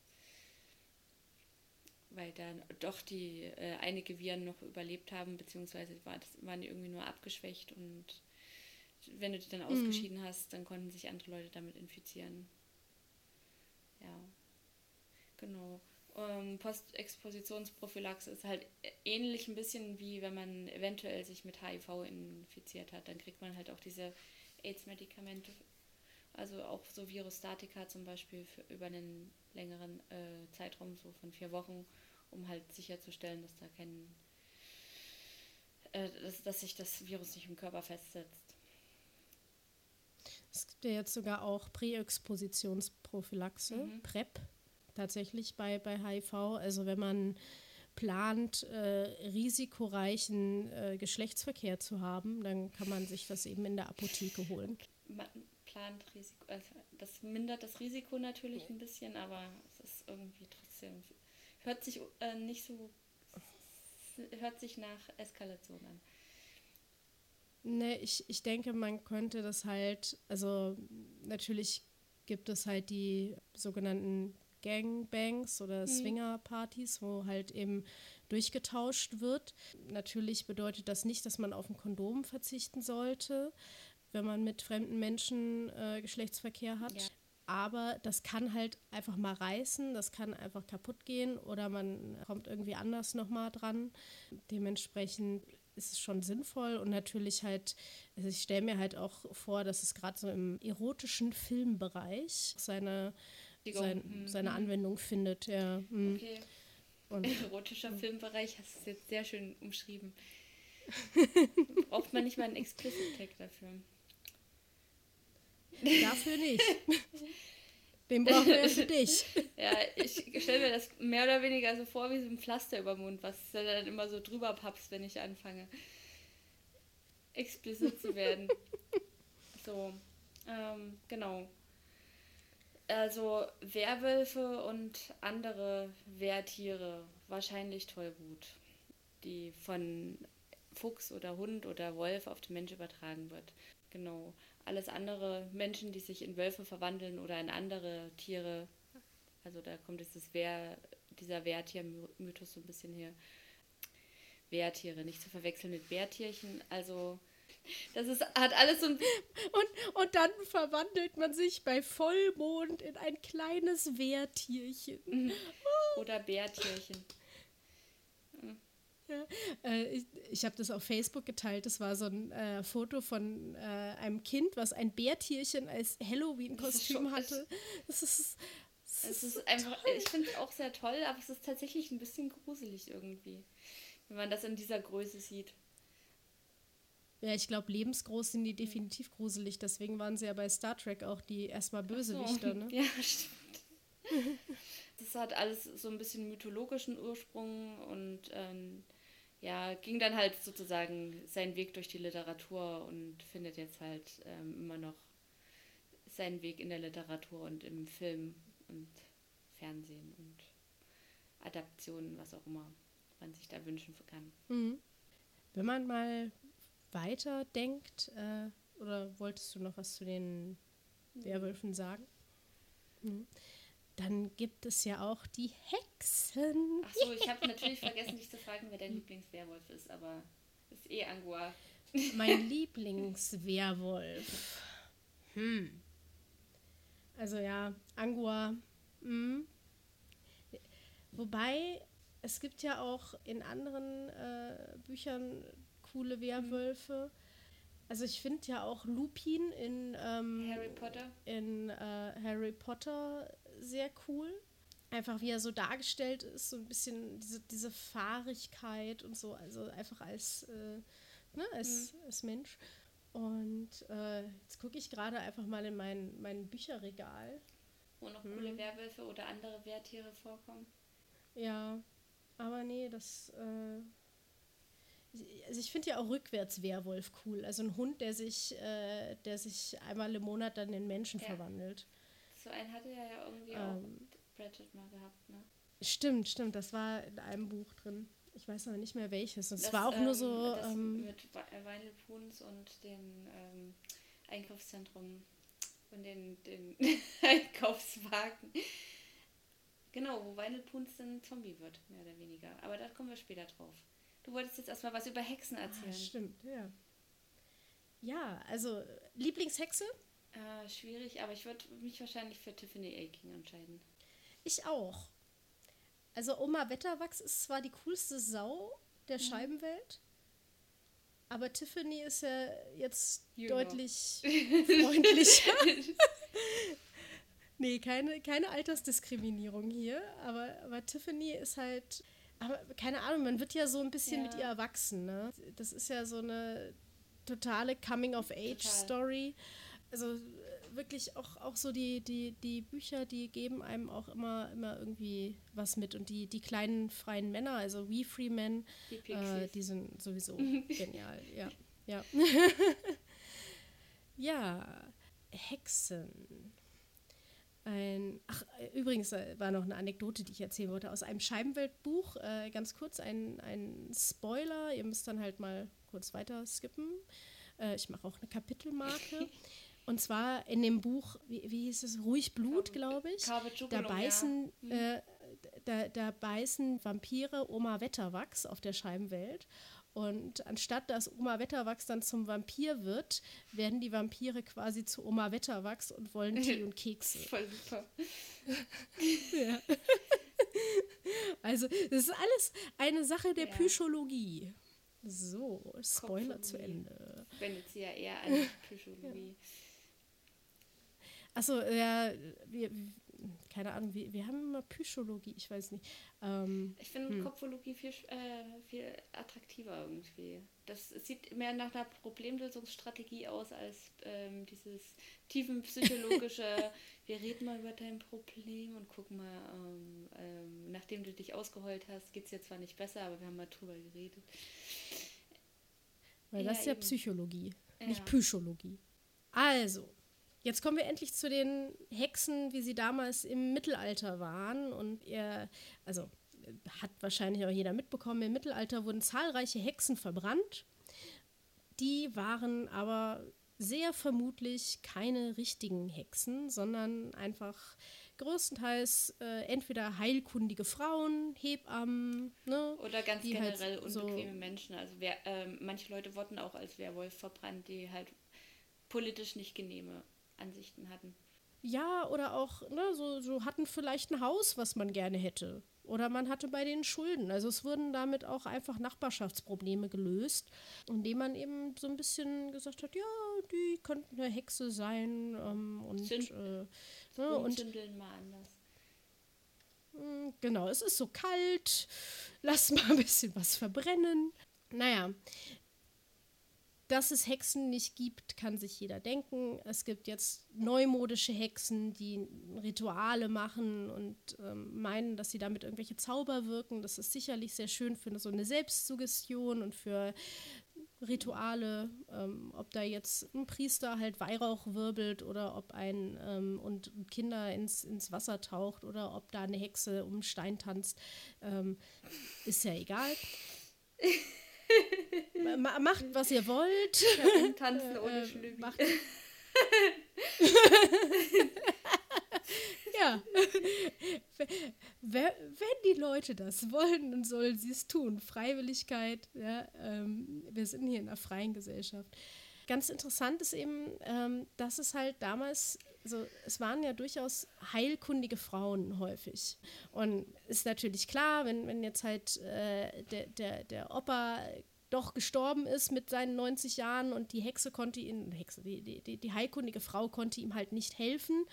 Weil dann doch die äh, einige Viren noch überlebt haben, beziehungsweise war das, waren die irgendwie nur abgeschwächt und wenn du die dann ausgeschieden hast, dann konnten sich andere Leute damit infizieren. Ja, genau. Ähm, Postexpositionsprophylaxe ist halt ähnlich ein bisschen wie wenn man eventuell sich mit HIV infiziert hat. Dann kriegt man halt auch diese AIDS-Medikamente, also auch so Virostatika zum Beispiel für, über einen längeren äh, Zeitraum, so von vier Wochen, um halt sicherzustellen, dass da kein, äh, dass, dass sich das Virus nicht im Körper festsetzt. Es gibt ja jetzt sogar auch Präexpositionsprophylaxe, Mhm. PrEP, tatsächlich bei, bei HIV. Also wenn man plant, äh, risikoreichen äh, Geschlechtsverkehr zu haben, dann kann man sich das eben in der Apotheke holen. Man plant Risiko, also das mindert das Risiko natürlich ein bisschen, aber es ist irgendwie trotzdem, hört sich äh, nicht so, hört sich nach Eskalation an. Ne, ich, ich denke, man könnte das halt, also natürlich gibt es halt die sogenannten Gangbangs oder Swingerpartys, wo halt eben durchgetauscht wird. Natürlich bedeutet das nicht, dass man auf ein Kondom verzichten sollte, wenn man mit fremden Menschen äh, Geschlechtsverkehr hat. Ja. Aber das kann halt einfach mal reißen, das kann einfach kaputt gehen oder man kommt irgendwie anders nochmal dran. Dementsprechend ist es schon sinnvoll und natürlich halt, also ich stelle mir halt auch vor, dass es gerade so im erotischen Filmbereich seine, sein, Mhm. seine Anwendung findet. Ja. mm. Okay, Und erotischer Filmbereich hast du es jetzt sehr schön umschrieben. Braucht man nicht mal einen Explicit-Tag dafür. dafür nicht. Den brauchen wir für dich. Ja, ich stelle mir das mehr oder weniger so vor wie so ein Pflaster über den Mund, was du dann immer so drüber pappst, wenn ich anfange, explizit zu werden. So, ähm, genau. Also Werwölfe und andere Wehrtiere, wahrscheinlich Tollwut, die von Fuchs oder Hund oder Wolf auf den Mensch übertragen wird. Genau. Alles andere, Menschen, die sich in Wölfe verwandeln oder in andere Tiere, also da kommt dieses Wehr, dieser Wehrtier-Mythos so ein bisschen her. Wehrtiere, nicht zu verwechseln mit Wehrtierchen. Also das ist, hat alles so ein Und, und dann verwandelt man sich bei Vollmond in ein kleines Wehrtierchen. oder Bärtierchen. Ja, äh, ich ich habe das auf Facebook geteilt. Das war so ein äh, Foto von äh, einem Kind, was ein Bärtierchen als Halloween-Kostüm hatte. Das ist, das Es ist ist einfach, ich finde es auch sehr toll, aber es ist tatsächlich ein bisschen gruselig irgendwie, wenn man das in dieser Größe sieht. Ja, ich glaube, lebensgroß sind die definitiv gruselig. Deswegen waren sie ja bei Star Trek auch die erstmal Bösewichter. Ne? Ja, stimmt. Das hat alles so ein bisschen mythologischen Ursprung und ähm, ja, ging dann halt sozusagen seinen Weg durch die Literatur und findet jetzt halt ähm, immer noch seinen Weg in der Literatur und im Film und Fernsehen und Adaptionen, was auch immer man sich da wünschen kann. Mhm. Wenn man mal weiter denkt, äh, oder wolltest du noch was zu den Werwölfen sagen? Mhm. Dann gibt es ja auch die Hexen. Ach so, ich habe natürlich vergessen, dich zu fragen, wer dein Lieblingswerwolf ist, aber ist eh Angua. Mein Lieblingswerwolf. Hm. Also ja, Angua. Hm. Wobei, es gibt ja auch in anderen äh, Büchern coole Werwölfe. Also ich finde ja auch Lupin in, ähm, Harry Potter. in äh, Harry Potter sehr cool. Einfach wie er so dargestellt ist, so ein bisschen diese, diese Fahrigkeit und so, also einfach als, äh, ne, als, als Mensch. Und äh, jetzt gucke ich gerade einfach mal in mein, mein Bücherregal. Wo noch Mhm. coole Werwölfe oder andere Wehrtiere vorkommen. Ja, aber nee, das. Also ich finde ja auch rückwärts Werwolf cool. Also ein Hund, der sich, äh, der sich einmal im Monat dann in Menschen Ja. verwandelt. So einen hatte er ja irgendwie Ähm. auch Bridget mal gehabt, ne? Stimmt, stimmt, das war in einem Buch drin. Ich weiß aber nicht mehr welches. Und es Das, war auch nur ähm, so. Das Ähm, mit äh, Vinyl Poons und dem ähm, Einkaufszentrum und den, den Einkaufswagen. Genau, wo Vinyl Poons ein Zombie wird, mehr oder weniger. Aber da kommen wir später drauf. Du wolltest jetzt erstmal was über Hexen ah, erzählen. stimmt, ja. Ja, also Lieblingshexe? Äh, schwierig, aber ich würde mich wahrscheinlich für Tiffany Aching entscheiden. Ich auch. Also Oma Wetterwachs ist zwar die coolste Sau der Mhm. Scheibenwelt, aber Tiffany ist ja jetzt Jünger. deutlich freundlicher. nee, keine, keine Altersdiskriminierung hier, aber, aber Tiffany ist halt, aber keine Ahnung, man wird ja so ein bisschen Ja. mit ihr erwachsen, ne? Das ist ja so eine totale Coming-of-Age-Story. Also äh, wirklich auch, auch so die, die, die Bücher, die geben einem auch immer, immer irgendwie was mit. Und die, die kleinen freien Männer, also We Free Men, Die äh, die sind sowieso genial. Ja, ja. ja, Hexen. Ein, ach, übrigens äh, war noch eine Anekdote, die ich erzählen wollte, aus einem Scheibenweltbuch, äh, ganz kurz, ein, ein Spoiler, ihr müsst dann halt mal kurz weiter skippen. Äh, ich mache auch eine Kapitelmarke. Und zwar in dem Buch, wie, wie hieß es, Ruhig Blut, glaube ich. Da beißen, äh, da, da beißen Vampire Oma Wetterwachs auf der Scheibenwelt. Und anstatt dass Oma Wetterwachs dann zum Vampir wird, werden die Vampire quasi zu Oma Wetterwachs und wollen Tee und Kekse. Voll super. Ja. Also, das ist alles eine Sache der Ja. Psychologie. So, Spoiler zu. Ende. Wendet sie ja eher an Psychologie. Achso, ja, wir, keine Ahnung, wir, wir haben immer Psychologie, ich weiß nicht. Ähm, Ich finde Kopfologie viel, äh, viel attraktiver irgendwie. Das sieht mehr nach einer Problemlösungsstrategie aus als ähm, dieses tiefenpsychologische, wir reden mal über dein Problem und gucken mal, ähm, ähm, nachdem du dich ausgeheult hast, geht es dir zwar nicht besser, aber wir haben mal drüber geredet. Weil Ja, das ist ja eben. Psychologie, Ja. nicht Psychologie. Also, jetzt kommen wir endlich zu den Hexen, wie sie damals im Mittelalter waren. Und ihr, also äh, hat wahrscheinlich auch jeder mitbekommen, im Mittelalter wurden zahlreiche Hexen verbrannt. Die waren aber sehr vermutlich keine richtigen Hexen, sondern einfach größtenteils äh, entweder heilkundige Frauen, Hebammen, ne? Oder ganz halt generell so- unbequeme Menschen. Also wer, ähm, manche Leute wurden auch als Werwolf verbrannt, die halt politisch nicht genehme Ansichten hatten. Ja, oder auch, ne, so, so hatten vielleicht ein Haus, was man gerne hätte. oder man hatte bei denen Schulden. Also es wurden damit auch einfach Nachbarschaftsprobleme gelöst, indem man eben so ein bisschen gesagt hat, ja, die könnten eine Hexe sein ähm, und, Sind- äh, ne, und Zündeln mal anders. Mm, Genau, es ist so kalt, lass mal ein bisschen was verbrennen. Naja, dass es Hexen nicht gibt, kann sich jeder denken. Es gibt jetzt neumodische Hexen, die Rituale machen und ähm, meinen, dass sie damit irgendwelche Zauber wirken. Das ist sicherlich sehr schön für so eine Selbstsuggestion und für Rituale, ähm, ob da jetzt ein Priester halt Weihrauch wirbelt oder ob ein ähm, und Kinder ins, ins Wasser taucht oder ob da eine Hexe um einen Stein tanzt, ähm, ist ja egal. Ma macht, was ihr wollt. Tanzen ohne Äh, macht- ja. Wenn die Leute das wollen, dann sollen sie es tun. Freiwilligkeit, ja, ähm, wir sind hier in einer freien Gesellschaft. Ganz interessant ist eben, ähm, dass es halt damals, also es waren ja durchaus heilkundige Frauen häufig. Und ist natürlich klar, wenn, wenn jetzt halt äh, der, der, der Opa doch gestorben ist mit seinen 90 Jahren und die Hexe konnte ihn, Hexe, die, die, die, heilkundige Frau konnte ihm halt nicht helfen,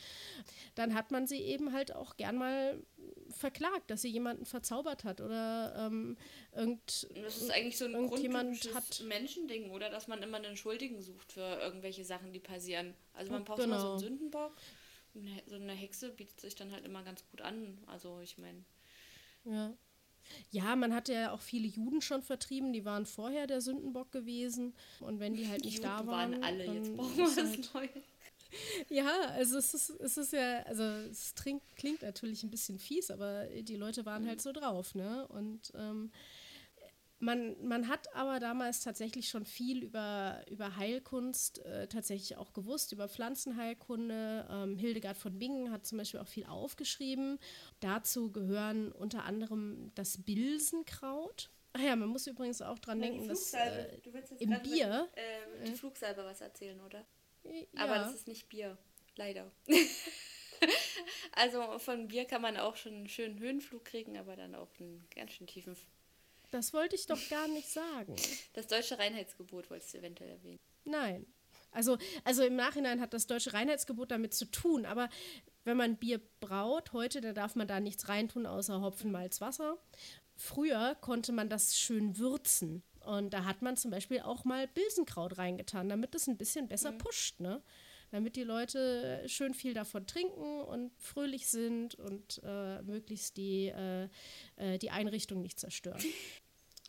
dann hat man sie eben halt auch gern mal verklagt, dass sie jemanden verzaubert hat oder ähm, irgend, Das ist eigentlich so ein grundtypisches hat- Menschending, oder? Dass man immer einen Schuldigen sucht für irgendwelche Sachen, die passieren. Also man braucht Genau. immer so einen Sündenbock. Und eine- So eine Hexe bietet sich dann halt immer ganz gut an. Also ich meine, Ja. Ja, man hatte ja auch viele Juden schon vertrieben, die waren vorher der Sündenbock gewesen. Und wenn die halt nicht Juden da waren. waren alle, jetzt brauchen wir was halt, Neues. Ja, also es ist, es ist ja, also es klingt, klingt natürlich ein bisschen fies, aber die Leute waren halt so drauf, ne? Und ähm, man, man hat aber damals tatsächlich schon viel über, über Heilkunst äh, tatsächlich auch gewusst, über Pflanzenheilkunde. Ähm, Hildegard von Bingen hat zum Beispiel auch viel aufgeschrieben. Dazu gehören unter anderem das Bilsenkraut. Ach ja, man muss übrigens auch dran denken, dass äh, du willst jetzt im Bier- Mit, ähm, die Flugsalbe was erzählen, oder? ja, Aber das ist nicht Bier, leider. also von Bier kann man auch schon einen schönen Höhenflug kriegen, aber dann auch einen ganz schön tiefen. Das wollte ich doch gar nicht sagen. Das deutsche Reinheitsgebot wolltest du eventuell erwähnen. Nein. Also, also im Nachhinein hat das deutsche Reinheitsgebot damit zu tun, aber wenn man Bier braut, heute, da darf man da nichts reintun außer Hopfen, Malz, Wasser. Früher konnte man das schön würzen. Und da hat man zum Beispiel auch mal Bilsenkraut reingetan, damit es ein bisschen besser pusht, ne? Damit die Leute schön viel davon trinken und fröhlich sind und äh, möglichst die, äh, äh, die Einrichtung nicht zerstören.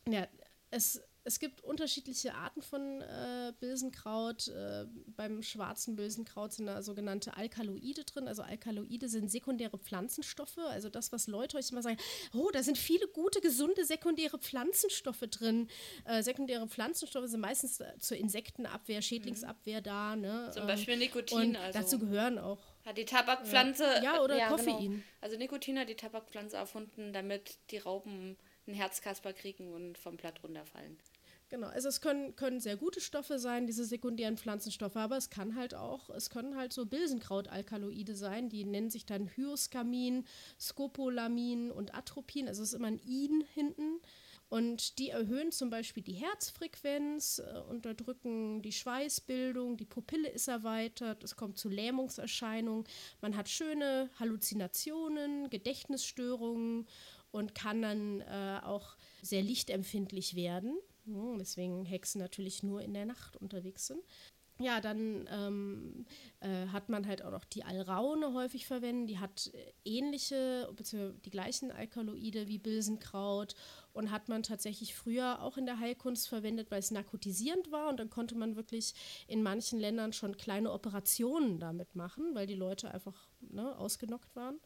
Ja, es, es gibt unterschiedliche Arten von äh, Bilsenkraut. Äh, beim schwarzen Bilsenkraut sind da sogenannte Alkaloide drin. Also Alkaloide sind sekundäre Pflanzenstoffe. Also das, was Leute euch immer sagen, oh, da sind viele gute, gesunde sekundäre Pflanzenstoffe drin. Äh, sekundäre Pflanzenstoffe sind meistens äh, zur Insektenabwehr, Schädlingsabwehr da. Ne? Zum Ähm, Beispiel Nikotin. Und also dazu gehören auch hat die Tabakpflanze. Ja, oder genau. Koffein. Also Nikotin hat die Tabakpflanze erfunden, damit die Raupen ein Herzkasper kriegen und vom Blatt runterfallen. Genau, also es können, können sehr gute Stoffe sein, diese sekundären Pflanzenstoffe, aber es kann halt auch, es können halt so Bilsenkrautalkaloide sein, die nennen sich dann Hyoscamin, Scopolamin und Atropin, also es ist immer ein In hinten. Und die erhöhen zum Beispiel die Herzfrequenz, äh, unterdrücken die Schweißbildung, die Pupille ist erweitert, es kommt zu Lähmungserscheinungen, man hat schöne Halluzinationen, Gedächtnisstörungen und kann dann äh, auch sehr lichtempfindlich werden, hm, weswegen Hexen natürlich nur in der Nacht unterwegs sind. Ja, dann ähm, äh, hat man halt auch noch die Alraune häufig verwendet. Die hat äh, ähnliche, beziehungsweise die gleichen Alkaloide wie Bilsenkraut und hat man tatsächlich früher auch in der Heilkunst verwendet, weil es narkotisierend war und dann konnte man wirklich in manchen Ländern schon kleine Operationen damit machen, weil die Leute einfach ne, ausgenockt waren.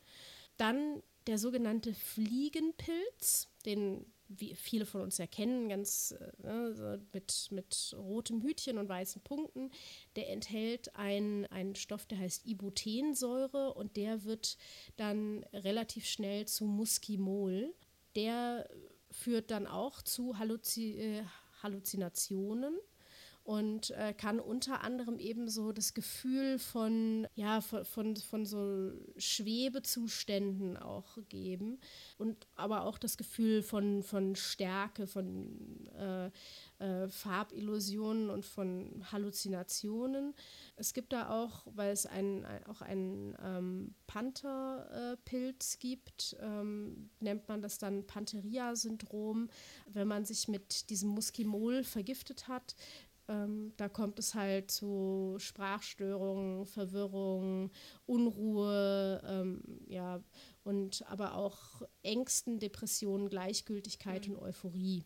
Dann der sogenannte Fliegenpilz, den wie viele von uns erkennen, ganz äh, ne, mit, mit rotem Hütchen und weißen Punkten. Der enthält einen, einen Stoff, der heißt Ibutensäure und der wird dann relativ schnell zu Muskimol. Der führt dann auch zu Halluzi äh, Halluzinationen und äh, kann unter anderem eben so das Gefühl von, ja, von, von, von so Schwebezuständen auch geben und aber auch das Gefühl von, von Stärke, von äh, äh, Farbillusionen und von Halluzinationen. Es gibt da auch, weil es ein, ein auch einen ähm, Pantherpilz gibt, ähm, nennt man das dann Pantheria-Syndrom. Wenn man sich mit diesem Muskimol vergiftet hat, ähm, da kommt es halt zu Sprachstörungen, Verwirrung, Unruhe, ähm, ja, und aber auch Ängsten, Depressionen, Gleichgültigkeit mhm. und Euphorie.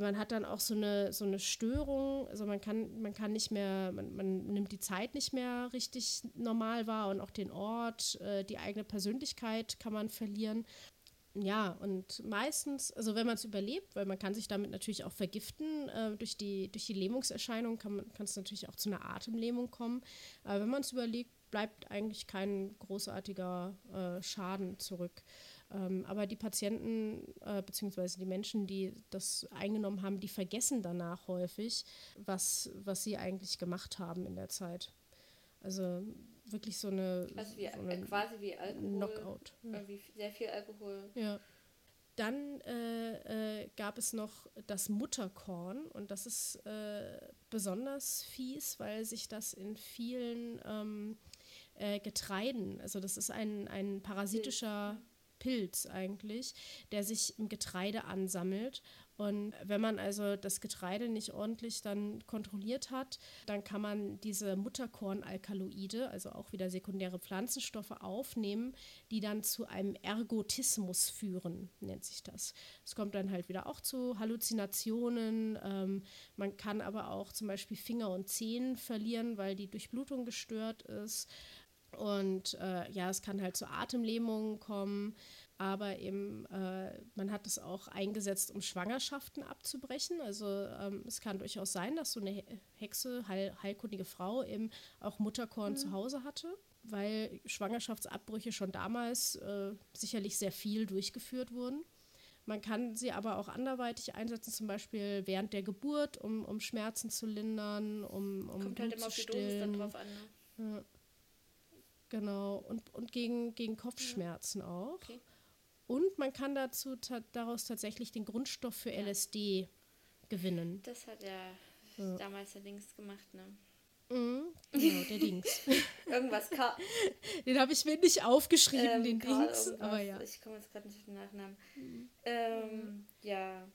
Man hat dann auch so eine, so eine Störung, also man kann, man kann nicht mehr, man, man nimmt die Zeit nicht mehr richtig normal wahr und auch den Ort, äh, die eigene Persönlichkeit kann man verlieren. Ja, und meistens, also wenn man es überlebt, weil man kann sich damit natürlich auch vergiften, äh, durch, die, durch die Lähmungserscheinung kann es natürlich auch zu einer Atemlähmung kommen. Aber wenn man es überlegt, bleibt eigentlich kein großartiger äh, Schaden zurück. Ähm, aber die Patienten äh, bzw. die Menschen, die das eingenommen haben, die vergessen danach häufig, was, was sie eigentlich gemacht haben in der Zeit. Also wirklich so eine, also wie, so eine quasi wie Alkohol, Knockout. Ja. Wie sehr viel Alkohol. Ja. Dann äh, äh, gab es noch das Mutterkorn und das ist äh, besonders fies, weil sich das in vielen ähm, äh, Getreiden, also das ist ein, ein parasitischer Pilz eigentlich, der sich im Getreide ansammelt und wenn man also das Getreide nicht ordentlich dann kontrolliert hat, dann kann man diese Mutterkornalkaloide, also auch wieder sekundäre Pflanzenstoffe, aufnehmen, die dann zu einem Ergotismus führen, nennt sich das. Es kommt dann halt wieder auch zu Halluzinationen. Ähm, man kann aber auch zum Beispiel Finger und Zehen verlieren, weil die Durchblutung gestört ist. Und äh, ja, es kann halt zu Atemlähmungen kommen aber eben äh, man hat es auch eingesetzt, um Schwangerschaften abzubrechen. Also ähm, es kann durchaus sein, dass so eine Hexe, heil, heilkundige Frau eben auch Mutterkorn mhm. zu Hause hatte, weil Schwangerschaftsabbrüche schon damals äh, sicherlich sehr viel durchgeführt wurden. Man kann sie aber auch anderweitig einsetzen, zum Beispiel während der Geburt, um, um Schmerzen zu lindern, um, um Kommt halt Blut halt immer auf die Dosis dann drauf an. Ne? Ja. Genau, und, und gegen, gegen Kopfschmerzen ja. auch. Okay. Und man kann dazu ta daraus tatsächlich den Grundstoff für ja. LSD gewinnen. Das hat ja, ja. damals der Dings gemacht, ne? Mhm, genau, der Dings. irgendwas. Ka den habe ich mir nicht aufgeschrieben, ähm, den Karl Dings. Irgendwas. Aber ja. Ich komme jetzt gerade nicht auf den Nachnamen. Mhm. Ähm, ja.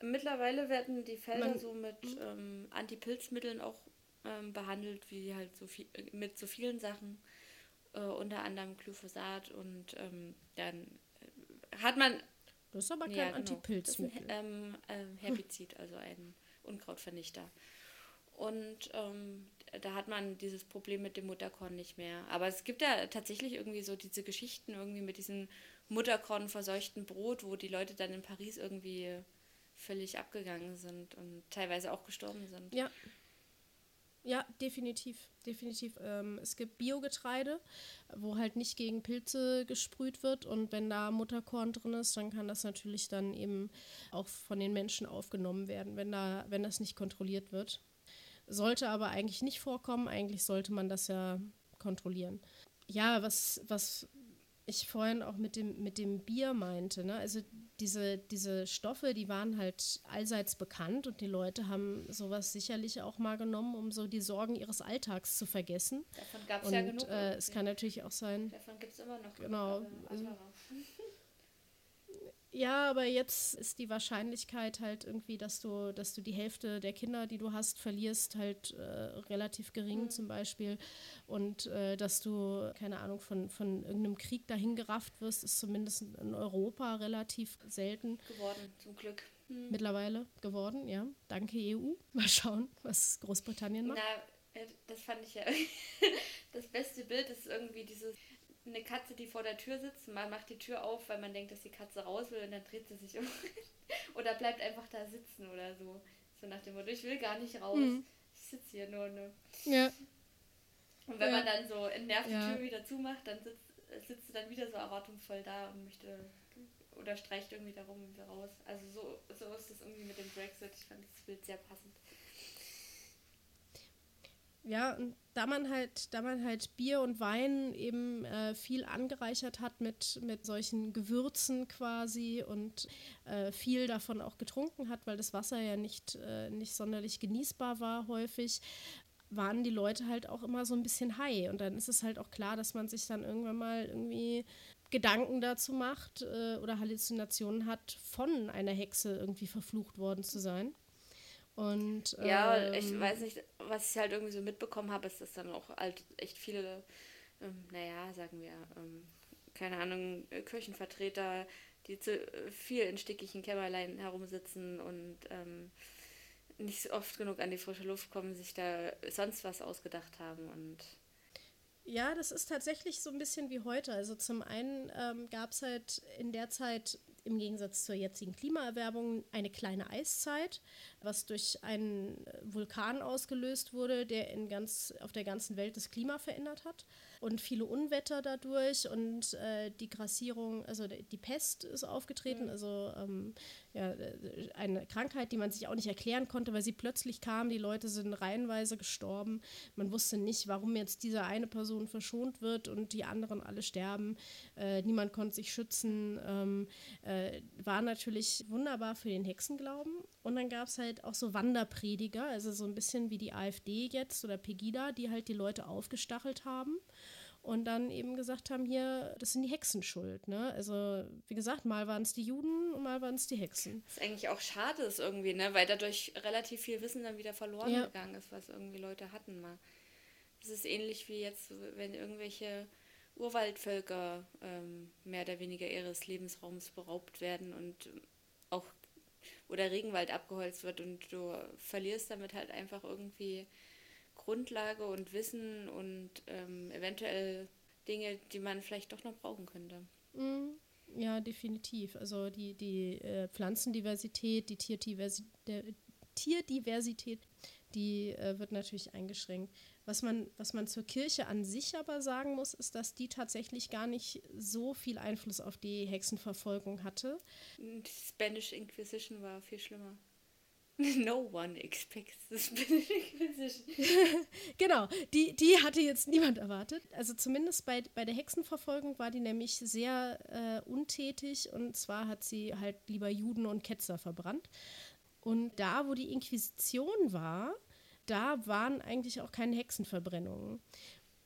Mittlerweile werden die Felder Man, so mit mhm. ähm, Antipilzmitteln auch ähm, behandelt, wie halt so viel, mit so vielen Sachen. Äh, unter anderem Glyphosat und ähm, dann hat man. Das ist aber kein ja, genau. Antipilzmittel. Ähm, ähm, Herbizid, also ein Unkrautvernichter. Und ähm, da hat man dieses Problem mit dem Mutterkorn nicht mehr. Aber es gibt ja tatsächlich irgendwie so diese Geschichten irgendwie mit diesem Mutterkorn verseuchten Brot, wo die Leute dann in Paris irgendwie völlig abgegangen sind und teilweise auch gestorben sind. Ja, ja, definitiv. Definitiv. Ähm, es gibt Biogetreide, wo halt nicht gegen Pilze gesprüht wird. Und wenn da Mutterkorn drin ist, dann kann das natürlich dann eben auch von den Menschen aufgenommen werden, wenn, da, wenn das nicht kontrolliert wird. Sollte aber eigentlich nicht vorkommen. Eigentlich sollte man das ja kontrollieren. Ja, was, was ich vorhin auch mit dem, mit dem Bier meinte. Ne? Also diese, diese Stoffe, die waren halt allseits bekannt und die Leute haben sowas sicherlich auch mal genommen, um so die Sorgen ihres Alltags zu vergessen. Davon gab es ja genug. Äh, es kann natürlich auch sein. Davon gibt es immer noch. Genau. Also, ja, aber jetzt ist die Wahrscheinlichkeit halt irgendwie, dass du, dass du die Hälfte der Kinder, die du hast, verlierst, halt äh, relativ gering mhm. zum Beispiel. Und äh, dass du, keine Ahnung, von, von irgendeinem Krieg dahin gerafft wirst, ist zumindest in Europa relativ selten. Geworden, zum Glück. Mhm. Mittlerweile geworden, ja. Danke EU. Mal schauen, was Großbritannien macht. Na, äh, das fand ich ja. das beste Bild ist irgendwie dieses eine Katze, die vor der Tür sitzt. Man macht die Tür auf, weil man denkt, dass die Katze raus will und dann dreht sie sich um. oder bleibt einfach da sitzen oder so. So nach dem Motto, ich will gar nicht raus. Mhm. Ich sitze hier nur. Ne? Ja. Und wenn ja. man dann so entnervt die ja. Tür wieder zumacht, dann sitzt, sitzt sie dann wieder so erwartungsvoll da und möchte oder streicht irgendwie darum wieder raus. Also so, so ist es irgendwie mit dem Brexit. Ich fand das Bild sehr passend. Ja, und da man halt, da man halt Bier und Wein eben äh, viel angereichert hat mit, mit solchen Gewürzen quasi und äh, viel davon auch getrunken hat, weil das Wasser ja nicht, äh, nicht sonderlich genießbar war häufig, waren die Leute halt auch immer so ein bisschen high. Und dann ist es halt auch klar, dass man sich dann irgendwann mal irgendwie Gedanken dazu macht äh, oder Halluzinationen hat, von einer Hexe irgendwie verflucht worden zu sein. Und, ja, ähm, ich weiß nicht, was ich halt irgendwie so mitbekommen habe, ist, dass dann auch halt echt viele, ähm, naja, sagen wir, ähm, keine Ahnung, Kirchenvertreter, die zu viel in stickigen Kämmerlein herumsitzen und ähm, nicht so oft genug an die frische Luft kommen, sich da sonst was ausgedacht haben und Ja, das ist tatsächlich so ein bisschen wie heute. Also zum einen ähm, gab es halt in der Zeit im Gegensatz zur jetzigen Klimaerwärmung eine kleine Eiszeit, was durch einen Vulkan ausgelöst wurde, der in ganz, auf der ganzen Welt das Klima verändert hat. Und viele Unwetter dadurch und äh, die Grassierung, also die Pest ist aufgetreten, also ähm, ja, eine Krankheit, die man sich auch nicht erklären konnte, weil sie plötzlich kam. Die Leute sind reihenweise gestorben. Man wusste nicht, warum jetzt diese eine Person verschont wird und die anderen alle sterben. Äh, niemand konnte sich schützen. Ähm, äh, war natürlich wunderbar für den Hexenglauben. Und dann gab es halt auch so Wanderprediger, also so ein bisschen wie die AfD jetzt oder Pegida, die halt die Leute aufgestachelt haben und dann eben gesagt haben, hier, das sind die Hexen schuld. Ne? Also, wie gesagt, mal waren es die Juden und mal waren es die Hexen. Was eigentlich auch schade ist irgendwie, ne? weil dadurch relativ viel Wissen dann wieder verloren Ja. gegangen ist, was irgendwie Leute hatten mal. Das ist ähnlich wie jetzt, wenn irgendwelche Urwaldvölker ähm, mehr oder weniger ihres Lebensraums beraubt werden und auch oder Regenwald abgeholzt wird und du verlierst damit halt einfach irgendwie Grundlage und Wissen und ähm, eventuell Dinge, die man vielleicht doch noch brauchen könnte. Mhm. Ja, definitiv. Also die, die äh, Pflanzendiversität, die Tierdiversi der, Tierdiversität, die äh, wird natürlich eingeschränkt. Was man, was man zur Kirche an sich aber sagen muss, ist, dass die tatsächlich gar nicht so viel Einfluss auf die Hexenverfolgung hatte. Die Spanish Inquisition war viel schlimmer. No one expects Spanish Inquisition. Genau, die, die hatte jetzt niemand erwartet. Also zumindest bei, bei der Hexenverfolgung war die nämlich sehr äh, untätig und zwar hat sie halt lieber Juden und Ketzer verbrannt. Und da, wo die Inquisition war, da waren eigentlich auch keine Hexenverbrennungen.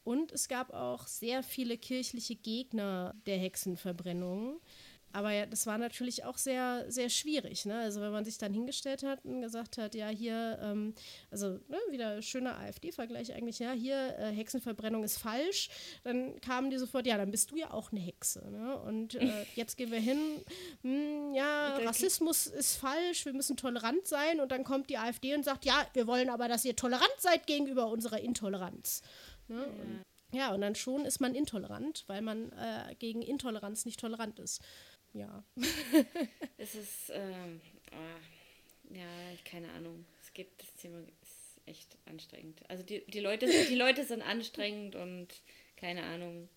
Und es gab auch sehr viele kirchliche Gegner der Hexenverbrennungen. Aber ja, das war natürlich auch sehr, sehr schwierig. Ne? Also wenn man sich dann hingestellt hat und gesagt hat, ja, hier, ähm, also ne, wieder schöner AfD-Vergleich eigentlich, ja, hier, äh, Hexenverbrennung ist falsch, dann kamen die sofort, ja, dann bist du ja auch eine Hexe. Ne? Und äh, jetzt gehen wir hin, hm, ja, Rassismus ist falsch, wir müssen tolerant sein. Und dann kommt die AfD und sagt, ja, wir wollen aber, dass ihr tolerant seid gegenüber unserer Intoleranz. Ne? Und, ja, und dann schon ist man intolerant, weil man äh, gegen Intoleranz nicht tolerant ist. Ja. Es ist, ähm, ah, ja, keine Ahnung. Es gibt, das Thema ist echt anstrengend. Also die, die, Leute, die Leute sind anstrengend und keine Ahnung.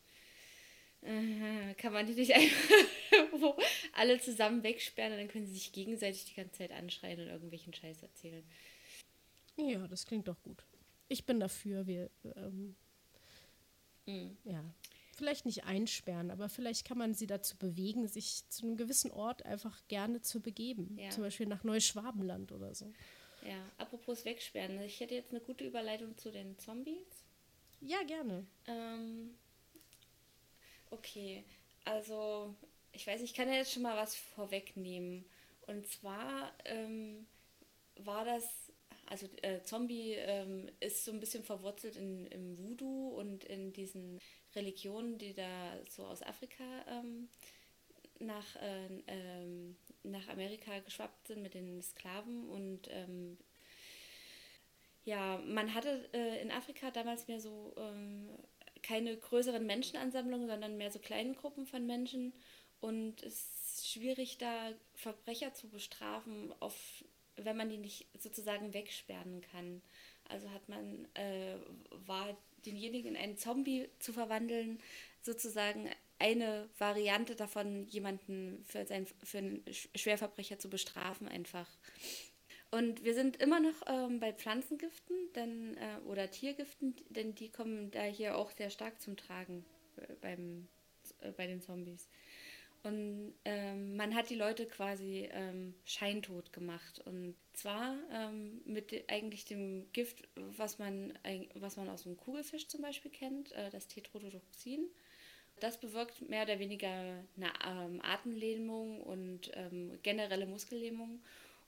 Äh, kann man die nicht einfach irgendwo alle zusammen wegsperren und dann können sie sich gegenseitig die ganze Zeit anschreien und irgendwelchen Scheiß erzählen. Ja, das klingt doch gut. Ich bin dafür, wir, ähm, Mhm. ja, vielleicht nicht einsperren, aber vielleicht kann man sie dazu bewegen, sich zu einem gewissen Ort einfach gerne zu begeben. Ja. Zum Beispiel nach Neuschwabenland oder so. Ja, apropos wegsperren. Ich hätte jetzt eine gute Überleitung zu den Zombies. Ja, gerne. Ähm, okay, also ich weiß, ich kann ja jetzt schon mal was vorwegnehmen. Und zwar ähm, war das, also äh, Zombie ähm, ist so ein bisschen verwurzelt in, im Voodoo und in diesen Religionen, die da so aus Afrika ähm, nach, äh, ähm, nach Amerika geschwappt sind mit den Sklaven und ähm, ja, man hatte äh, in Afrika damals mehr so ähm, keine größeren Menschenansammlungen, sondern mehr so kleine Gruppen von Menschen. Und es ist schwierig, da Verbrecher zu bestrafen, auf, wenn man die nicht sozusagen wegsperren kann. Also hat man, äh, war denjenigen in einen Zombie zu verwandeln, sozusagen eine Variante davon, jemanden für, sein, für einen Sch- Schwerverbrecher zu bestrafen einfach. Und wir sind immer noch ähm, bei Pflanzengiften denn, äh, oder Tiergiften, denn die kommen da hier auch sehr stark zum Tragen äh, beim, äh, bei den Zombies. Und ähm, man hat die Leute quasi ähm, scheintot gemacht. Und zwar ähm, mit de eigentlich dem Gift, was man, was man aus dem Kugelfisch zum Beispiel kennt, äh, das Tetrodotoxin. Das bewirkt mehr oder weniger eine ähm, Atemlähmung und ähm, generelle Muskellähmung.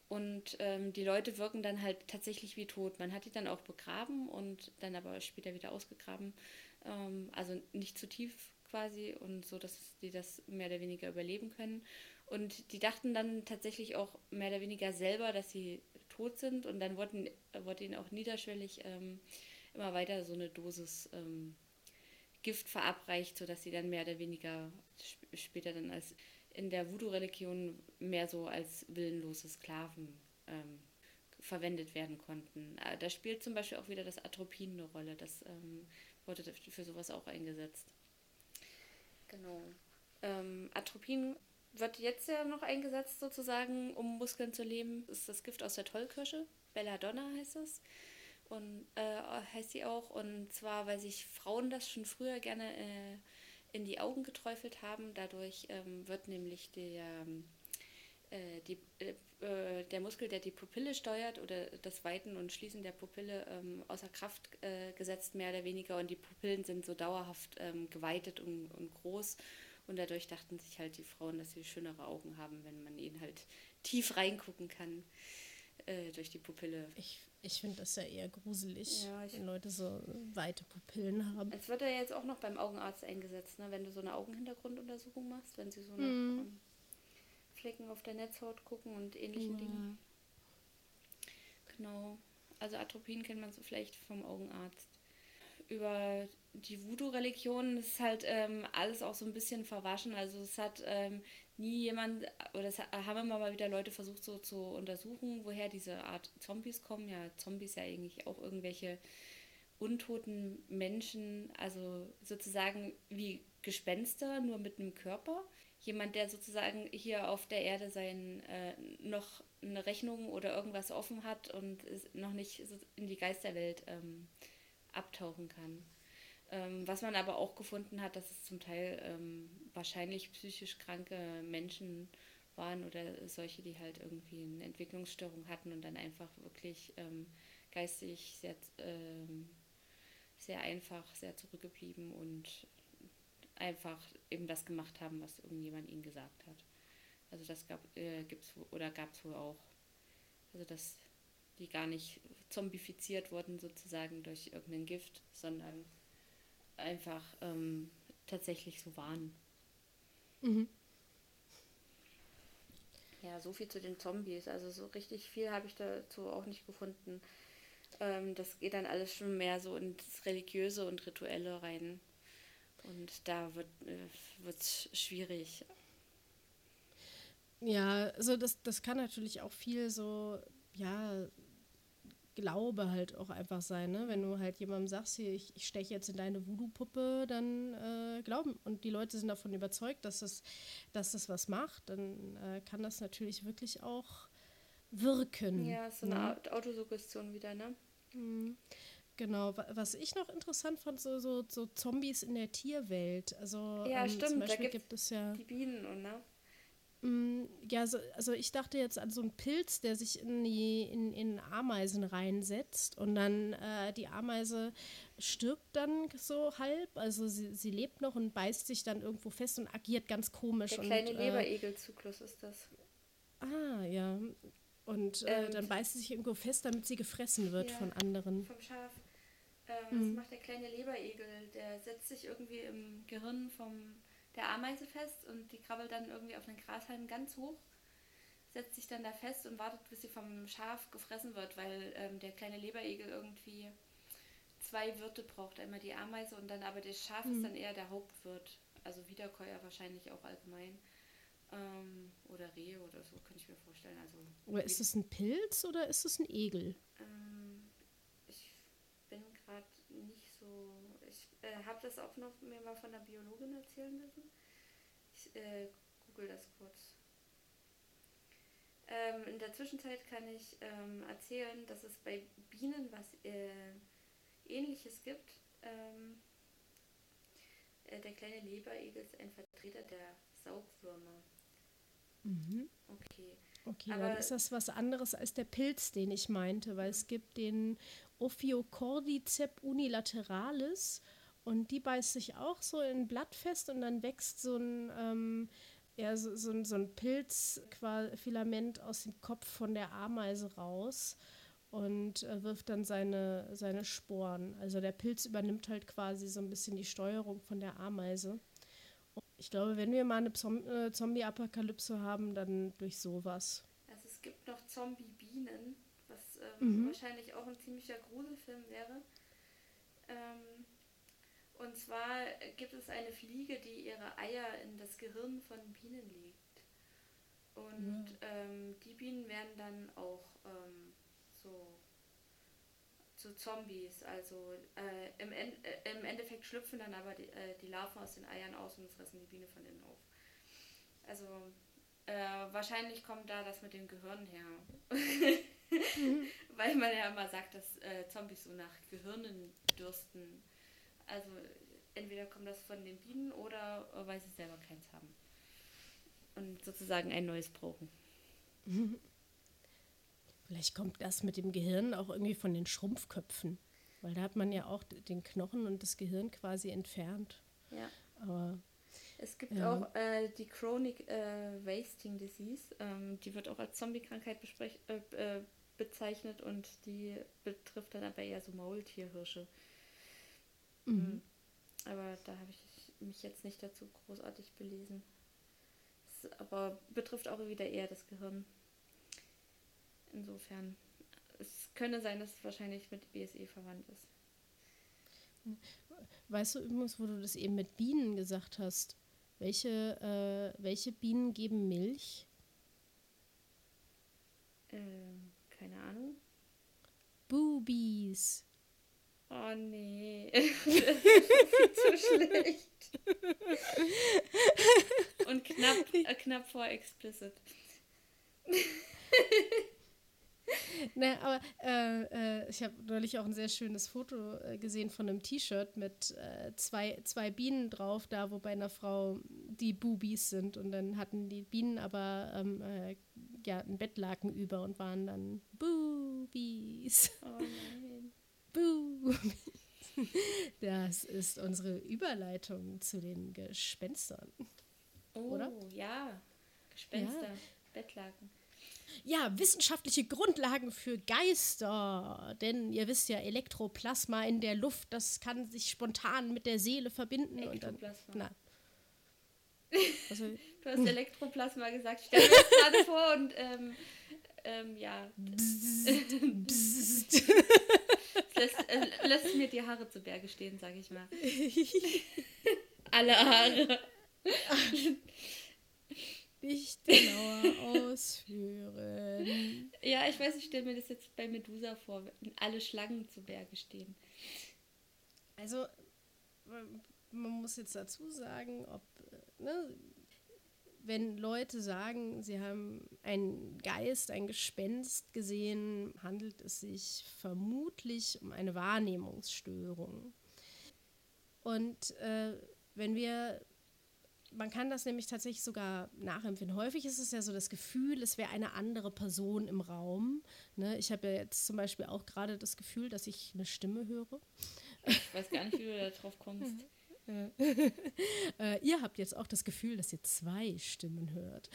Und ähm, die Leute wirken dann halt tatsächlich wie tot. Man hat die dann auch begraben und dann aber später wieder ausgegraben. Also nicht zu tief quasi und so, dass die das mehr oder weniger überleben können. Und die dachten dann tatsächlich auch mehr oder weniger selber, dass sie tot sind. Und dann wurden, wurde ihnen auch niederschwellig ähm, immer weiter so eine Dosis ähm, Gift verabreicht, sodass sie dann mehr oder weniger sp später dann als in der Voodoo-Religion mehr so als willenlose Sklaven ähm, verwendet werden konnten. Äh, da spielt zum Beispiel auch wieder das Atropin eine Rolle. Das ähm, wurde für sowas auch eingesetzt. Genau. Ähm, Atropin wird jetzt ja noch eingesetzt sozusagen, um Muskeln zu leben. Das ist das Gift aus der Tollkirsche. Belladonna heißt es. Und äh, heißt sie auch. Und zwar, weil sich Frauen das schon früher gerne äh, in die Augen geträufelt haben. Dadurch ähm, wird nämlich der, äh, die, äh, der Muskel, der die Pupille steuert oder das Weiten und Schließen der Pupille ähm, außer Kraft äh, gesetzt, mehr oder weniger. Und die Pupillen sind so dauerhaft ähm, geweitet und, und groß. Und dadurch dachten sich halt die Frauen, dass sie schönere Augen haben, wenn man ihnen halt tief reingucken kann äh, durch die Pupille. Ich, ich finde das ja eher gruselig, ja, wenn Leute so weite Pupillen haben. Es wird ja jetzt auch noch beim Augenarzt eingesetzt, ne? wenn du so eine Augenhintergrunduntersuchung machst, wenn sie so mm. Flecken auf der Netzhaut gucken und ähnlichen ja. Dingen. Genau. Also Atropin kennt man so vielleicht vom Augenarzt. Über die Voodoo-Religion ist halt ähm, alles auch so ein bisschen verwaschen. Also es hat ähm, nie jemand, oder es haben immer mal wieder Leute versucht so zu untersuchen, woher diese Art Zombies kommen. Ja, Zombies ja eigentlich auch irgendwelche untoten Menschen, also sozusagen wie Gespenster, nur mit einem Körper. Jemand, der sozusagen hier auf der Erde sein, äh, noch eine Rechnung oder irgendwas offen hat und noch nicht in die Geisterwelt ähm, abtauchen kann. Ähm, was man aber auch gefunden hat, dass es zum Teil ähm, wahrscheinlich psychisch kranke Menschen waren oder solche, die halt irgendwie eine Entwicklungsstörung hatten und dann einfach wirklich ähm, geistig sehr, ähm, sehr einfach, sehr zurückgeblieben und einfach eben das gemacht haben, was irgendjemand ihnen gesagt hat. Also das gab äh, gibt's oder gab es wohl auch. Also dass die gar nicht zombifiziert wurden sozusagen durch irgendein Gift, sondern einfach ähm, tatsächlich so waren. Mhm. Ja, so viel zu den Zombies. Also so richtig viel habe ich dazu auch nicht gefunden. Ähm, das geht dann alles schon mehr so ins Religiöse und Rituelle rein. Und da wird es äh, schwierig. Ja, also das, das kann natürlich auch viel so, ja, Glaube halt auch einfach sein, ne? Wenn du halt jemandem sagst, hier, ich, ich steche jetzt in deine Voodoo-Puppe, dann äh, glauben. Und die Leute sind davon überzeugt, dass das, dass das was macht, dann äh, kann das natürlich wirklich auch wirken. Ja, so eine ne? Autosuggestion wieder, ne? Mhm. Genau, was ich noch interessant fand, so, so, so Zombies in der Tierwelt. Also ja, ähm, stimmt, zum Beispiel da gibt es ja die Bienen und ne? Mm, ja, so, also ich dachte jetzt an so einen Pilz, der sich in, die, in, in Ameisen reinsetzt und dann äh, die Ameise stirbt dann so halb, also sie, sie lebt noch und beißt sich dann irgendwo fest und agiert ganz komisch. Der kleine und, äh, Leberegelzyklus ist das. Ah, ja. Und äh, ähm, dann beißt sie sich irgendwo fest, damit sie gefressen wird ja, von anderen. Vom Schaf. Ähm, mhm. Das macht der kleine Leberegel. Der setzt sich irgendwie im Gehirn vom der Ameise fest und die krabbelt dann irgendwie auf den Grashalm ganz hoch, setzt sich dann da fest und wartet, bis sie vom Schaf gefressen wird, weil ähm, der kleine Leberegel irgendwie zwei Wirte braucht. Einmal die Ameise und dann aber das Schaf mhm. ist dann eher der Hauptwirt. Also Wiederkäuer wahrscheinlich auch allgemein. Ähm, oder Rehe oder so, könnte ich mir vorstellen. Also, oder ist es ein Pilz oder ist es ein Egel? Ähm, ich bin gerade so äh, habe das auch noch mir mal von der Biologin erzählen lassen. Ich äh, google das kurz. Ähm, in der Zwischenzeit kann ich ähm, erzählen, dass es bei Bienen was äh, ähnliches gibt. Ähm, äh, der kleine Leberegel ist ein Vertreter der Saugwürmer. Mhm. Okay. Okay, Aber- dann ist das was anderes als der Pilz, den ich meinte, weil es gibt den Ophiocordycep unilateralis und die beißt sich auch so in ein Blatt fest und dann wächst so ein, ähm, ja, so, so, so ein Pilzfilament aus dem Kopf von der Ameise raus und äh, wirft dann seine, seine Sporen. Also der Pilz übernimmt halt quasi so ein bisschen die Steuerung von der Ameise. Und ich glaube, wenn wir mal eine Zom äh, Zombie-Apokalypse haben, dann durch sowas. Also es gibt noch Zombie-Bienen, ähm, Mhm. wahrscheinlich auch ein ziemlicher Gruselfilm wäre. Ähm, und zwar gibt es eine Fliege, die ihre Eier in das Gehirn von Bienen legt. Und ähm, die Bienen werden dann auch ähm, so zu Zombies. Also äh, im, en äh, im Endeffekt schlüpfen dann aber die, äh, die Larven aus den Eiern aus und fressen die Biene von innen auf. Also äh, wahrscheinlich kommt da das mit dem Gehirn her. Weil man ja immer sagt, dass äh, Zombies so nach Gehirnen dürsten. Also entweder kommt das von den Bienen oder äh, weil sie selber keins haben. Und sozusagen ein neues brauchen. Vielleicht kommt das mit dem Gehirn auch irgendwie von den Schrumpfköpfen. Weil da hat man ja auch den Knochen und das Gehirn quasi entfernt. Ja. Aber Es gibt Ja. auch äh, die Chronic äh, Wasting Disease. Ähm, die wird auch als Zombie-Krankheit äh, äh, bezeichnet und die betrifft dann aber eher so Maultierhirsche. Mhm. Aber da habe ich mich jetzt nicht dazu großartig belesen. Es aber betrifft auch wieder eher das Gehirn. Insofern. Es könnte sein, dass es wahrscheinlich mit BSE verwandt ist. weißt du übrigens, wo du das eben mit Bienen gesagt hast? Welche, äh, welche Bienen geben Milch? Ähm, keine Ahnung. Boobies. Oh nee. Das ist zu schlecht. Und knapp, äh, knapp vor explicit. Ne, aber äh, äh, ich habe neulich auch ein sehr schönes Foto äh, gesehen von einem T-Shirt mit äh, zwei, zwei Bienen drauf, da wo bei einer Frau die Boobies sind. Und dann hatten die Bienen aber ähm, äh, ja, ein Bettlaken über und waren dann Boobies. Oh nein. Boobies. Das ist unsere Überleitung zu den Gespenstern. Oh, Oder? ja. Gespenster, Bettlaken. Ja, wissenschaftliche Grundlagen für Geister. Denn ihr wisst ja, Elektroplasma in der Luft, das kann sich spontan mit der Seele verbinden. Und dann, na. Also, Du hast Elektroplasma gesagt. Stell dir das gerade vor und ähm, ähm, ja. lässt, äh, lässt mir die Haare zu Berge stehen, sag ich mal. Alle Haare. nicht genauer ausführen. Ja, ich weiß, ich stelle mir das jetzt bei Medusa vor, wenn alle Schlangen zu Berge stehen. Also, man muss jetzt dazu sagen, ob, äh, ne, wenn Leute sagen, sie haben einen Geist, ein Gespenst gesehen, handelt es sich vermutlich um eine Wahrnehmungsstörung. Und äh, wenn wir, man kann das nämlich tatsächlich sogar nachempfinden. Häufig ist es ja so das Gefühl, es wäre eine andere Person im Raum. Ne? Ich habe ja jetzt zum Beispiel auch gerade das Gefühl, dass ich eine Stimme höre. Ich weiß gar nicht, wie du da drauf kommst. Äh, ihr habt jetzt auch das Gefühl, dass ihr zwei Stimmen hört.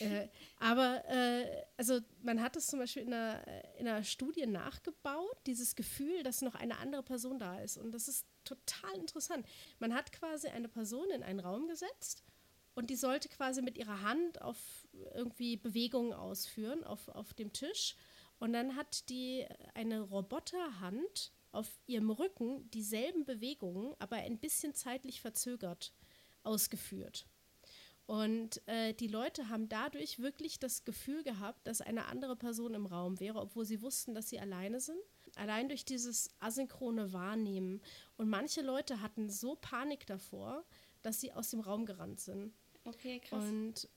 äh, aber äh, also man hat es zum Beispiel in einer, in einer Studie nachgebaut, dieses Gefühl, dass noch eine andere Person da ist. Und das ist total interessant. Man hat quasi eine Person in einen Raum gesetzt und die sollte quasi mit ihrer Hand auf irgendwie Bewegungen ausführen auf, auf dem Tisch. Und dann hat die eine Roboterhand auf ihrem Rücken dieselben Bewegungen, aber ein bisschen zeitlich verzögert ausgeführt. Und äh, die Leute haben dadurch wirklich das Gefühl gehabt, dass eine andere Person im Raum wäre, obwohl sie wussten, dass sie alleine sind. Allein durch dieses asynchrone Wahrnehmen. Und manche Leute hatten so Panik davor, dass sie aus dem Raum gerannt sind. Okay, krass. Und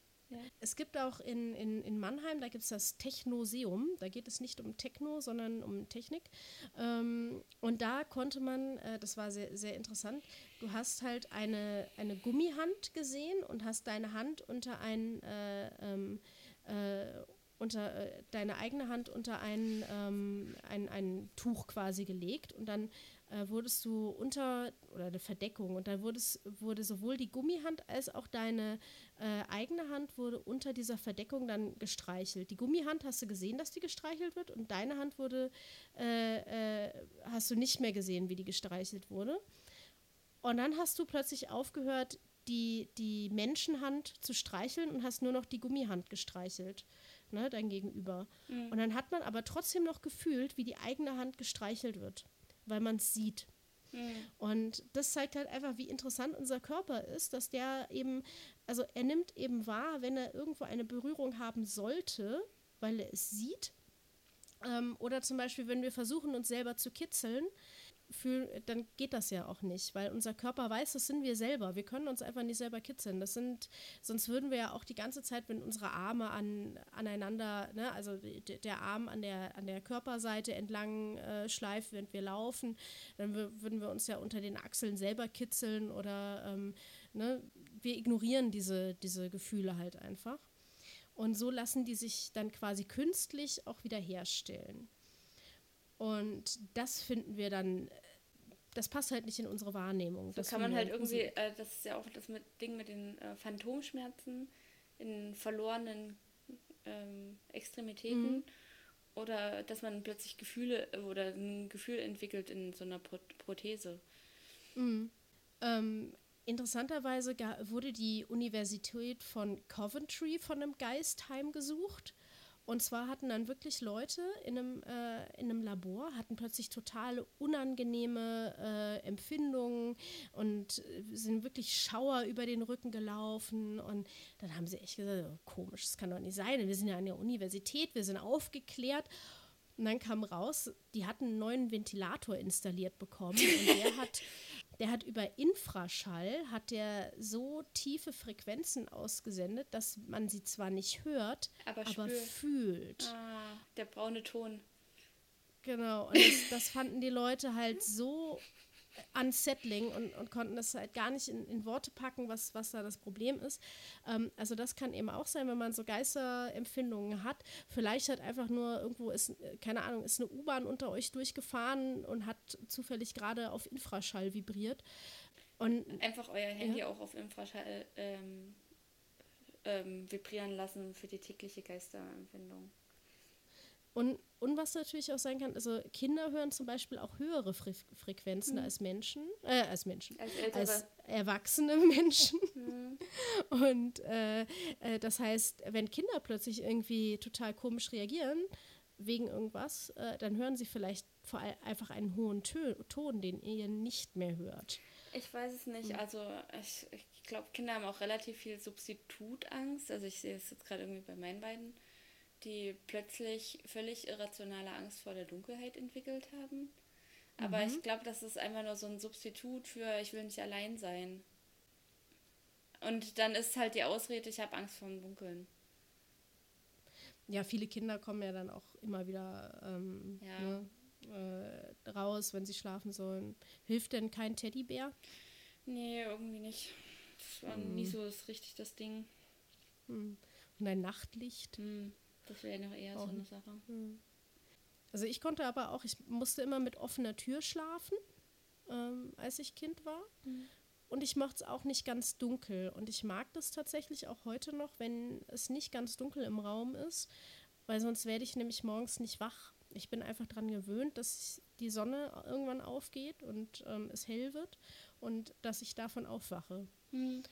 Es gibt auch in, in, in Mannheim, da gibt es das Technoseum. Da geht es nicht um Techno, sondern um Technik. Ähm, und da konnte man, äh, das war sehr, sehr interessant, du hast halt eine, eine Gummihand gesehen und hast deine Hand unter ein, äh, ähm, äh, unter äh, deine eigene Hand unter ein, ähm, ein, ein Tuch quasi gelegt und dann äh, wurdest du unter, oder eine Verdeckung, und dann wurdest, wurde sowohl die Gummihand als auch deine äh, eigene Hand wurde unter dieser Verdeckung dann gestreichelt. Die Gummihand hast du gesehen, dass die gestreichelt wird, und deine Hand wurde, äh, äh, hast du nicht mehr gesehen, wie die gestreichelt wurde. Und dann hast du plötzlich aufgehört, die, die Menschenhand zu streicheln und hast nur noch die Gummihand gestreichelt, ne, dein Gegenüber. Mhm. Und dann hat man aber trotzdem noch gefühlt, wie die eigene Hand gestreichelt wird weil man es sieht. Mhm. Und das zeigt halt einfach, wie interessant unser Körper ist, dass der eben, also er nimmt eben wahr, wenn er irgendwo eine Berührung haben sollte, weil er es sieht. Ähm, oder zum Beispiel, wenn wir versuchen, uns selber zu kitzeln, fühlen, dann geht das ja auch nicht, weil unser Körper weiß, das sind wir selber. Wir können uns einfach nicht selber kitzeln. Das sind, sonst würden wir ja auch die ganze Zeit, wenn unsere Arme an, aneinander, ne, also de, der Arm an der, an der Körperseite entlang äh, schleift, während wir laufen, dann würden wir uns ja unter den Achseln selber kitzeln oder ähm, ne, wir ignorieren diese, diese Gefühle halt einfach. Und so lassen die sich dann quasi künstlich auch wieder herstellen. Und das finden wir dann, das passt halt nicht in unsere Wahrnehmung. So das kann man halt irgendwie, äh, das ist ja auch das mit Ding mit den äh, Phantomschmerzen in verlorenen ähm, Extremitäten. Mhm. Oder dass man plötzlich Gefühle äh, oder ein Gefühl entwickelt in so einer Pro Prothese. Mhm. Ähm, interessanterweise wurde die Universität von Coventry von einem Geist heimgesucht. Und zwar hatten dann wirklich Leute in einem, äh, in einem Labor, hatten plötzlich totale unangenehme äh, Empfindungen und sind wirklich Schauer über den Rücken gelaufen. Und dann haben sie echt gesagt, oh, komisch, das kann doch nicht sein. Wir sind ja an der Universität, wir sind aufgeklärt. Und dann kam raus, die hatten einen neuen Ventilator installiert bekommen und der hat, der hat über Infraschall hat der so tiefe Frequenzen ausgesendet, dass man sie zwar nicht hört, Aber aber, fühlt. Ah, der braune Ton. Genau. Und das, das fanden die Leute halt so unsettling und, und konnten das halt gar nicht in, in Worte packen, was, was da das Problem ist. Ähm, also das kann eben auch sein, wenn man so Geisterempfindungen hat. Vielleicht hat einfach nur irgendwo ist, äh, keine Ahnung, ist eine U-Bahn unter euch durchgefahren und hat zufällig gerade auf Infraschall vibriert. Und Einfach euer Handy auch auf Infraschall ähm, ähm, vibrieren lassen für die tägliche Geisterempfindung. Und, und was natürlich auch sein kann, also Kinder hören zum Beispiel auch höhere Fre Frequenzen als Menschen, äh, als Menschen, Als als erwachsene Menschen. Mhm. Und äh, äh, das heißt, wenn Kinder plötzlich irgendwie total komisch reagieren, wegen irgendwas, äh, dann hören sie vielleicht vor allem einfach einen hohen Tö Ton, den ihr nicht mehr hört. Ich weiß es nicht. Also ich, ich glaube, Kinder haben auch relativ viel Substitutangst. Also ich sehe es jetzt gerade irgendwie bei meinen beiden, die plötzlich völlig irrationale Angst vor der Dunkelheit entwickelt haben. Aber ich glaube, das ist einfach nur so ein Substitut für ich will nicht allein sein. Und dann ist halt die Ausrede, ich habe Angst vor dem Dunkeln. Ja, viele Kinder kommen ja dann auch immer wieder ähm, Ja. ne, äh, raus, wenn sie schlafen sollen. Hilft denn kein Teddybär? Nee, irgendwie nicht. Das war nie so das richtig das Ding. Hm. Und ein Nachtlicht? Hm, das wäre noch eher so Auch eine Sache. Also ich konnte aber auch, ich musste immer mit offener Tür schlafen, ähm, als ich Kind war. Und ich mochte es auch nicht ganz dunkel. Und ich mag das tatsächlich auch heute noch, wenn es nicht ganz dunkel im Raum ist, weil sonst werde ich nämlich morgens nicht wach. Ich bin einfach daran gewöhnt, dass die Sonne irgendwann aufgeht und ähm, es hell wird und dass ich davon aufwache. Hm.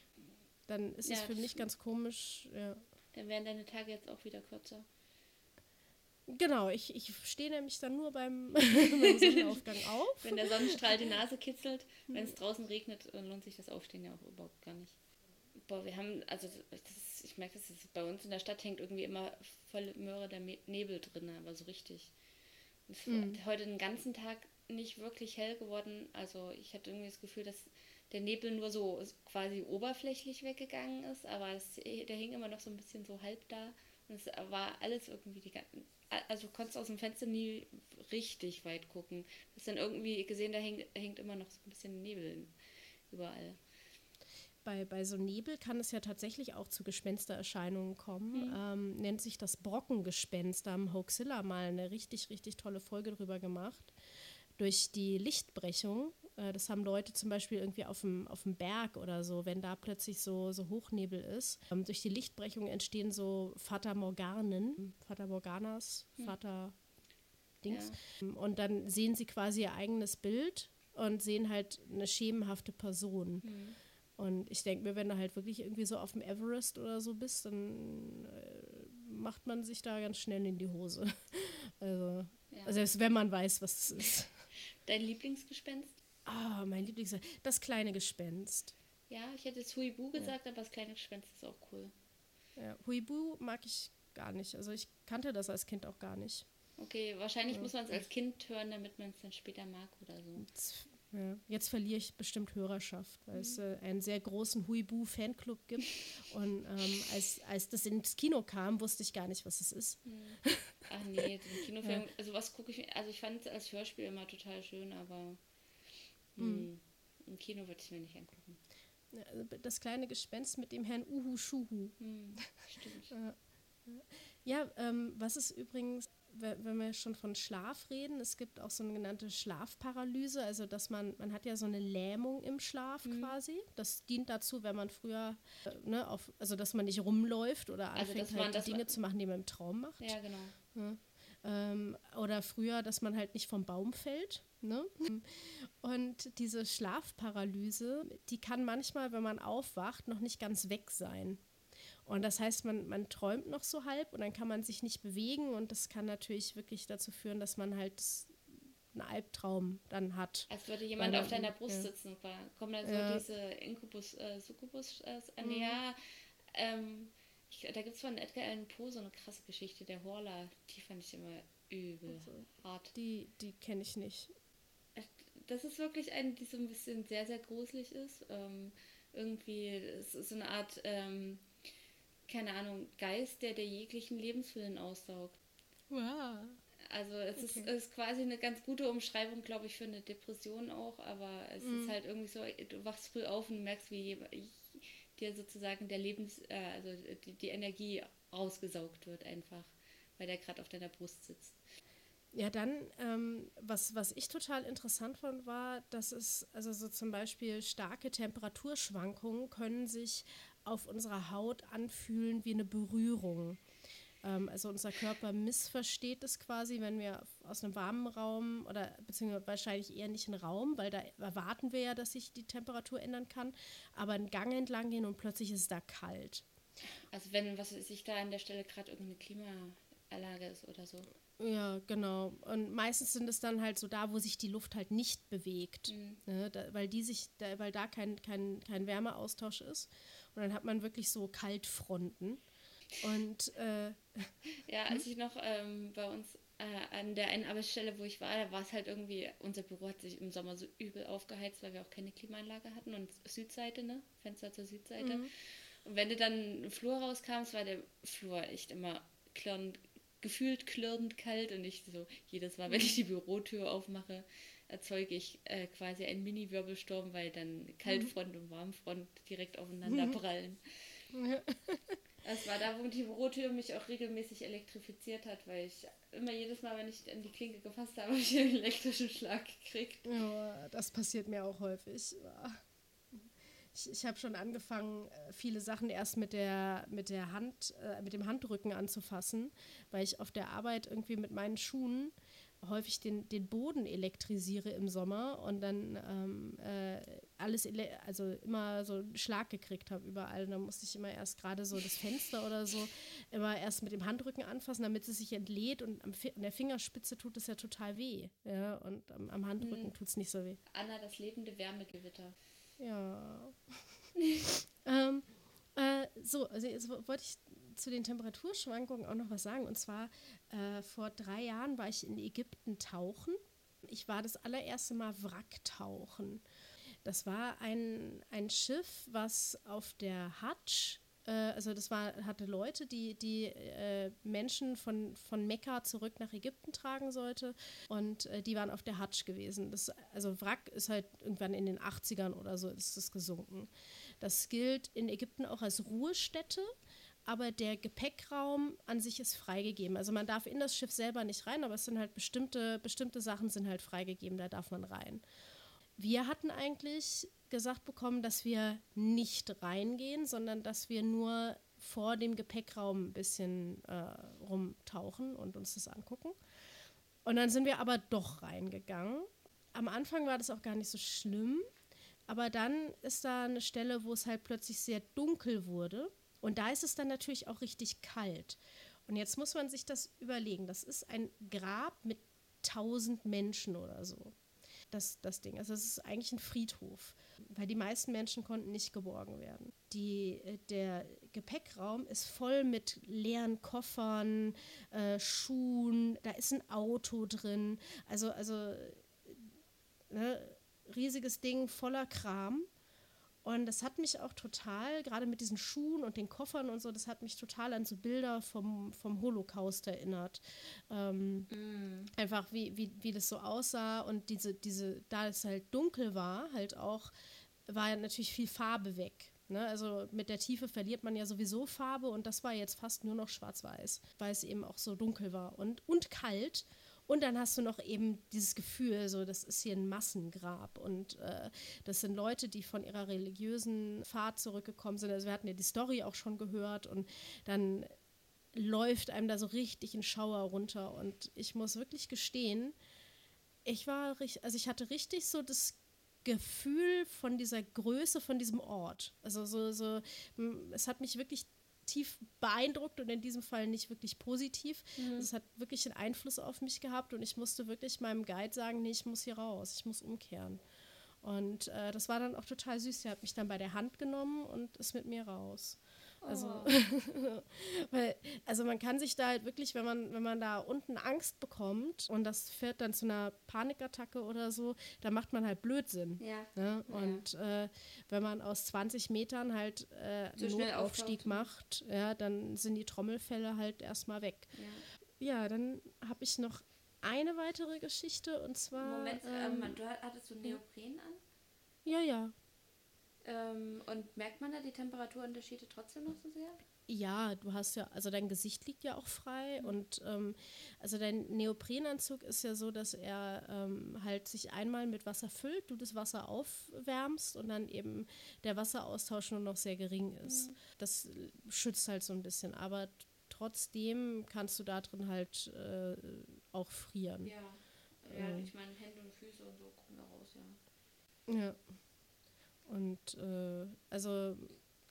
Dann ist Ja, es für mich ganz komisch. Ja. Dann wären deine Tage jetzt auch wieder kürzer. Genau, ich, ich stehe nämlich dann nur beim, beim Sonnenaufgang auf. Wenn der Sonnenstrahl die Nase kitzelt, wenn es draußen regnet, dann lohnt sich das Aufstehen ja auch überhaupt gar nicht. Boah, wir haben, also das ist, ich merke, das ist, bei uns in der Stadt hängt irgendwie immer voll Möhre der Nebel drin, aber so richtig. Es war heute den ganzen Tag nicht wirklich hell geworden. Also ich hatte irgendwie das Gefühl, dass der Nebel nur so quasi oberflächlich weggegangen ist, aber es, der hing immer noch so ein bisschen so halb da. Und es war alles irgendwie die ganzen. Also du konntest aus dem Fenster nie richtig weit gucken. Du hast dann irgendwie gesehen, da hängt, hängt immer noch so ein bisschen Nebel überall. Bei, bei so Nebel kann es ja tatsächlich auch zu Gespenstererscheinungen kommen. Mhm. Ähm, nennt sich das Brockengespenst. Da haben Hoaxilla mal eine richtig, richtig tolle Folge drüber gemacht. Durch die Lichtbrechung, das haben Leute zum Beispiel irgendwie auf dem, auf dem Berg oder so, wenn da plötzlich so, so Hochnebel ist. Ähm, durch die Lichtbrechung entstehen so Fata Morganen, Fata Morganas, mhm. Fata Dings. Ja. Und dann sehen sie quasi ihr eigenes Bild und sehen halt eine schemenhafte Person. Mhm. Und ich denke mir, wenn du halt wirklich irgendwie so auf dem Everest oder so bist, dann äh, macht man sich da ganz schnell in die Hose. also, ja. selbst wenn man weiß, was es ist. Dein Lieblingsgespenst? Ah, oh, mein Lieblingsgespenst. Das kleine Gespenst. Ja, ich hätte jetzt Huibu gesagt, ja. aber das kleine Gespenst ist auch cool. Ja, Huibu mag ich gar nicht. Also ich kannte das als Kind auch gar nicht. Okay, wahrscheinlich ja. muss man es als Kind hören, damit man es dann später mag oder so. Ja, jetzt verliere ich bestimmt Hörerschaft, weil mhm. es äh, einen sehr großen Huibu-Fanclub gibt. Und ähm, als, als das ins Kino kam, wusste ich gar nicht, was es ist. Mhm. Ach nee, den Kinofilm, ja. also was gucke ich mir, also ich fand es als Hörspiel immer total schön, aber mhm. im Kino würde ich mir nicht angucken. Also das kleine Gespenst mit dem Herrn Uhu Schuhu. Mhm, stimmt. ja, ähm, was ist übrigens wenn wir schon von Schlaf reden, es gibt auch so eine genannte Schlafparalyse, also dass man, man hat ja so eine Lähmung im Schlaf mhm. quasi. Das dient dazu, wenn man früher, äh, ne, auf, also dass man nicht rumläuft oder also, anfängt also, halt die Dinge zu machen, die man im Traum macht. Ja, genau. Ja. Ähm, oder früher, dass man halt nicht vom Baum fällt. Ne? Und diese Schlafparalyse, die kann manchmal, wenn man aufwacht, noch nicht ganz weg sein. Und das heißt, man, man träumt noch so halb und dann kann man sich nicht bewegen und das kann natürlich wirklich dazu führen, dass man halt einen Albtraum dann hat. Als würde jemand auf deiner Brust ja. sitzen. Kommen dann so ja. diese Inkubus, äh, Succubus äh, mhm. Ja, ähm, ich, da gibt es von Edgar Allan Poe so eine krasse Geschichte, der Horla. Die fand ich immer übel also, hart. Die, die kenne ich nicht. Das ist wirklich eine, die so ein bisschen sehr, sehr gruselig ist. Ähm, irgendwie, es ist so eine Art... Ähm, keine Ahnung, Geist, der der jeglichen Lebenswillen aussaugt. Wow. Also es okay. ist, ist, quasi eine ganz gute Umschreibung, glaube ich, für eine Depression auch, aber es mm. ist halt irgendwie so, du wachst früh auf und merkst, wie dir sozusagen der Lebens, äh, also die, die Energie rausgesaugt wird einfach, weil der gerade auf deiner Brust sitzt. Ja, dann, ähm, was, was ich total interessant fand, war, dass es, also so zum Beispiel starke Temperaturschwankungen können sich auf unserer Haut anfühlen wie eine Berührung. Ähm, also unser Körper missversteht es quasi, wenn wir aus einem warmen Raum oder beziehungsweise wahrscheinlich eher nicht einen Raum, weil da erwarten wir ja, dass sich die Temperatur ändern kann, aber einen Gang entlang gehen und plötzlich ist es da kalt. Also wenn, was sich da an der Stelle gerade irgendeine Klimaanlage ist oder so. Ja, genau. Und meistens sind es dann halt so da, wo sich die Luft halt nicht bewegt, mhm. ne, da, weil die sich, da, weil da kein, kein, kein Wärmeaustausch ist. Und dann hat man wirklich so Kaltfronten. Und äh, ja, als hm? ich noch ähm, bei uns äh, an der einen Arbeitsstelle, wo ich war, da war es halt irgendwie, unser Büro hat sich im Sommer so übel aufgeheizt, weil wir auch keine Klimaanlage hatten und Südseite, ne? Fenster zur Südseite. Mhm. Und wenn du dann im Flur rauskam, war der Flur echt immer klirrend, gefühlt klirrend kalt und ich so, jedes Mal, wenn ich die Bürotür aufmache, erzeuge ich äh, quasi einen Mini-Wirbelsturm, weil dann Kaltfront mhm. und Warmfront direkt aufeinander mhm. prallen. Ja. Das war da, wo die Bürotür mich auch regelmäßig elektrifiziert hat, weil ich immer jedes Mal, wenn ich an die Klinke gefasst habe, habe ich einen elektrischen Schlag gekriegt. Ja, das passiert mir auch häufig. Ich, ich habe schon angefangen, äh, viele Sachen erst mit der, mit der Hand, äh, mit dem Handrücken anzufassen, weil ich auf der Arbeit irgendwie mit meinen Schuhen häufig den, den Boden elektrisiere im Sommer und dann ähm, äh, alles, also immer so einen Schlag gekriegt habe überall. Und dann musste ich immer erst gerade so das Fenster oder so immer erst mit dem Handrücken anfassen, damit es sich entlädt und am, an der Fingerspitze tut es ja total weh. Ja, und am, am Handrücken mhm. tut es nicht so weh. Anna, das lebende Wärmegewitter. Ja. ähm, äh, so, also jetzt wollte ich zu den Temperaturschwankungen auch noch was sagen. Und zwar äh, vor drei Jahren war ich in Ägypten tauchen. Ich war das allererste Mal Wracktauchen. Das war ein, ein Schiff, was auf der Hatsch also das war, hatte Leute, die, die äh, Menschen von, von Mekka zurück nach Ägypten tragen sollte und äh, die waren auf der Hatsch gewesen. Das, also Wrack ist halt irgendwann in den 80ern oder so ist das gesunken. Das gilt in Ägypten auch als Ruhestätte, aber der Gepäckraum an sich ist freigegeben. Also man darf in das Schiff selber nicht rein, aber es sind halt bestimmte, bestimmte Sachen sind halt freigegeben, da darf man rein. Wir hatten eigentlich gesagt bekommen, dass wir nicht reingehen, sondern dass wir nur vor dem Gepäckraum ein bisschen äh, rumtauchen und uns das angucken. Und dann sind wir aber doch reingegangen. Am Anfang war das auch gar nicht so schlimm, aber dann ist da eine Stelle, wo es halt plötzlich sehr dunkel wurde. Und da ist es dann natürlich auch richtig kalt. Und jetzt muss man sich das überlegen. Das ist ein Grab mit tausend Menschen oder so. Das, das Ding. Also es ist eigentlich ein Friedhof weil die meisten Menschen konnten nicht geborgen werden. Die, äh, der Gepäckraum ist voll mit leeren Koffern, äh, Schuhen, da ist ein Auto drin, also, also ne, riesiges Ding voller Kram. Und das hat mich auch total, gerade mit diesen Schuhen und den Koffern und so, das hat mich total an so Bilder vom, vom Holocaust erinnert. Ähm, mm. Einfach wie, wie, wie das so aussah und diese, diese, da es halt dunkel war, halt auch war natürlich viel Farbe weg. Ne? Also mit der Tiefe verliert man ja sowieso Farbe und das war jetzt fast nur noch schwarz-weiß, weil es eben auch so dunkel war und, und kalt. Und dann hast du noch eben dieses Gefühl, so das ist hier ein Massengrab und äh, das sind Leute, die von ihrer religiösen Fahrt zurückgekommen sind. Also wir hatten ja die Story auch schon gehört und dann läuft einem da so richtig ein Schauer runter und ich muss wirklich gestehen, ich war, also ich hatte richtig so das Gefühl von dieser Größe von diesem Ort. Also so, so, es hat mich wirklich tief beeindruckt und in diesem Fall nicht wirklich positiv. Mhm. Es hat wirklich einen Einfluss auf mich gehabt und ich musste wirklich meinem Guide sagen, nee, ich muss hier raus, ich muss umkehren. Und äh, das war dann auch total süß. Er hat mich dann bei der Hand genommen und ist mit mir raus. Also, oh. weil, also man kann sich da halt wirklich, wenn man, wenn man da unten Angst bekommt und das führt dann zu einer Panikattacke oder so, da macht man halt Blödsinn. Ja. Ne? Und ja. Äh, wenn man aus 20 Metern halt äh, einen Notaufstieg macht, ja, dann sind die Trommelfälle halt erstmal weg. Ja, ja dann habe ich noch eine weitere Geschichte und zwar. Moment, ähm, ähm, du hattest du Neopren an? Ja, ja. Ähm, und merkt man da die Temperaturunterschiede trotzdem noch so sehr? Ja, du hast ja, also dein Gesicht liegt ja auch frei mhm. und ähm, also dein Neoprenanzug ist ja so, dass er ähm, halt sich einmal mit Wasser füllt, du das Wasser aufwärmst und dann eben der Wasseraustausch nur noch sehr gering ist. Mhm. Das schützt halt so ein bisschen, aber trotzdem kannst du da drin halt äh, auch frieren. Ja, ja äh, ich meine Hände und Füße und so kommen da raus, ja. Ja. Und äh, also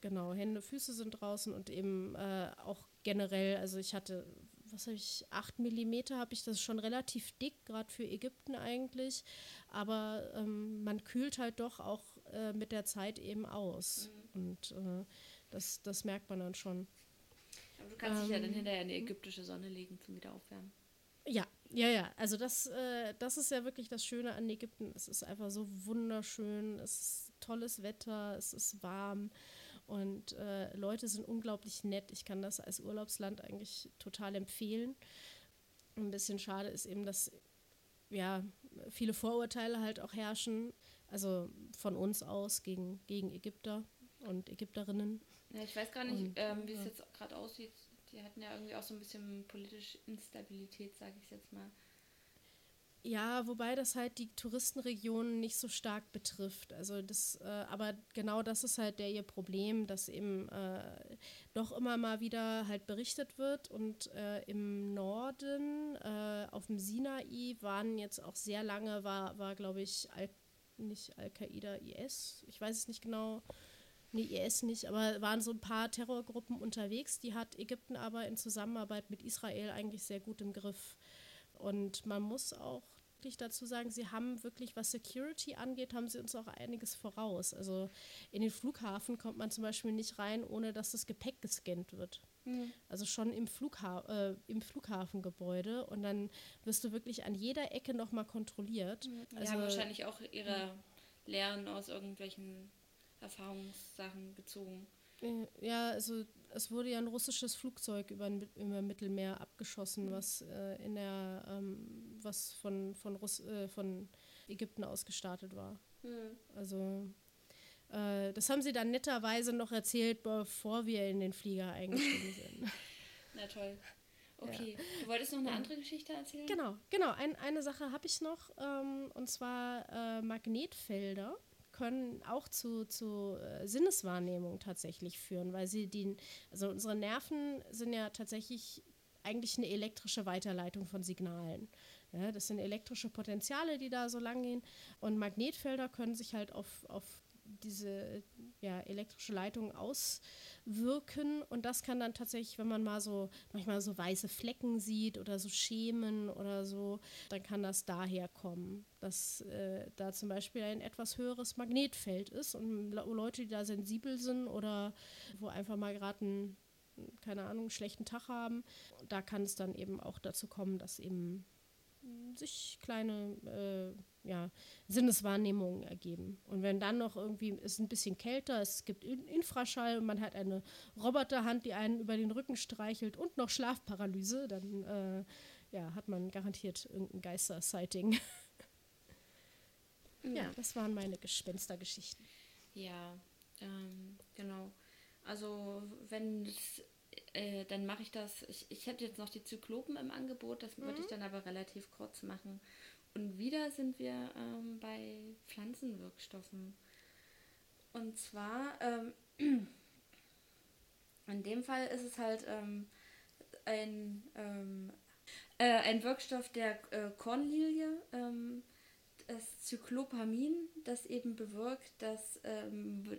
genau, Hände, Füße sind draußen und eben äh, auch generell, also ich hatte, was habe ich, 8 mm habe ich das schon relativ dick, gerade für Ägypten eigentlich. Aber ähm, man kühlt halt doch auch äh, mit der Zeit eben aus. Mhm. Und äh, das, das merkt man dann schon. Aber du kannst ähm, dich ja dann ähm, hinterher in die ägyptische Sonne legen zum Wiederaufwärmen. Ja, ja, ja. Also das, äh, das ist ja wirklich das Schöne an Ägypten. Es ist einfach so wunderschön. Es ist tolles Wetter, es ist warm und äh, Leute sind unglaublich nett. Ich kann das als Urlaubsland eigentlich total empfehlen. Ein bisschen schade ist eben, dass ja, viele Vorurteile halt auch herrschen, also von uns aus gegen, gegen Ägypter und Ägypterinnen. Ja, ich weiß gar nicht, und, ähm, wie ja. es jetzt gerade aussieht. Die hatten ja irgendwie auch so ein bisschen politische Instabilität, sage ich jetzt mal. Ja, wobei das halt die Touristenregionen nicht so stark betrifft. Also das, äh, aber genau das ist halt der ihr Problem, dass eben äh, doch immer mal wieder halt berichtet wird. Und äh, im Norden, äh, auf dem Sinai, waren jetzt auch sehr lange, war, war glaube ich, Al nicht Al-Qaida, IS, ich weiß es nicht genau. Nee, IS nicht, aber waren so ein paar Terrorgruppen unterwegs. Die hat Ägypten aber in Zusammenarbeit mit Israel eigentlich sehr gut im Griff. Und man muss auch wirklich dazu sagen, sie haben wirklich, was Security angeht, haben sie uns auch einiges voraus. Also in den Flughafen kommt man zum Beispiel nicht rein, ohne dass das Gepäck gescannt wird. Mhm. Also schon im, Flugha äh, im Flughafengebäude und dann wirst du wirklich an jeder Ecke nochmal kontrolliert. Mhm. Also, haben wahrscheinlich auch ihre Lehren aus irgendwelchen Erfahrungssachen gezogen. Äh, Ja, also es wurde ja ein russisches Flugzeug über, über Mittelmeer abgeschossen, was äh, in der ähm, was von von, Russ, äh, von Ägypten aus gestartet war. Also äh, das haben sie dann netterweise noch erzählt, bevor wir in den Flieger eingestiegen sind. Na toll. Okay. Du wolltest noch eine andere Geschichte erzählen? Genau, genau. Ein, eine Sache habe ich noch, ähm, und zwar äh, Magnetfelder können auch zu, zu äh, Sinneswahrnehmung tatsächlich führen, weil sie die, also unsere Nerven sind ja tatsächlich eigentlich eine elektrische Weiterleitung von Signalen. Ja, das sind elektrische Potenziale, die da so lang gehen. Und Magnetfelder können sich halt auf, auf diese ja, elektrische Leitung auswirken. Und das kann dann tatsächlich, wenn man mal so manchmal so weiße Flecken sieht oder so Schemen oder so, dann kann das daher kommen, dass äh, da zum Beispiel ein etwas höheres Magnetfeld ist. Und Le- Leute, die da sensibel sind oder wo einfach mal gerade einen, keine Ahnung, einen schlechten Tag haben, da kann es dann eben auch dazu kommen, dass eben sich kleine äh, ja, Sinneswahrnehmungen ergeben. Und wenn dann noch irgendwie es ist ein bisschen kälter, es gibt In Infraschall und man hat eine Roboterhand, die einen über den Rücken streichelt und noch Schlafparalyse, dann äh, ja, hat man garantiert irgendein Geister-Sighting. ja, das waren meine Gespenstergeschichten. Ja, ähm, genau. Also wenn es, äh, dann mache ich das. Ich, ich hätte jetzt noch die Zyklopen im Angebot, das würde ich dann aber relativ kurz machen. Und wieder sind wir ähm, bei Pflanzenwirkstoffen. Und zwar, ähm, in dem Fall ist es halt ähm, ein, ähm, äh, ein Wirkstoff der äh, Kornlilie, ähm, das Zyklopamin, das eben bewirkt, dass ähm,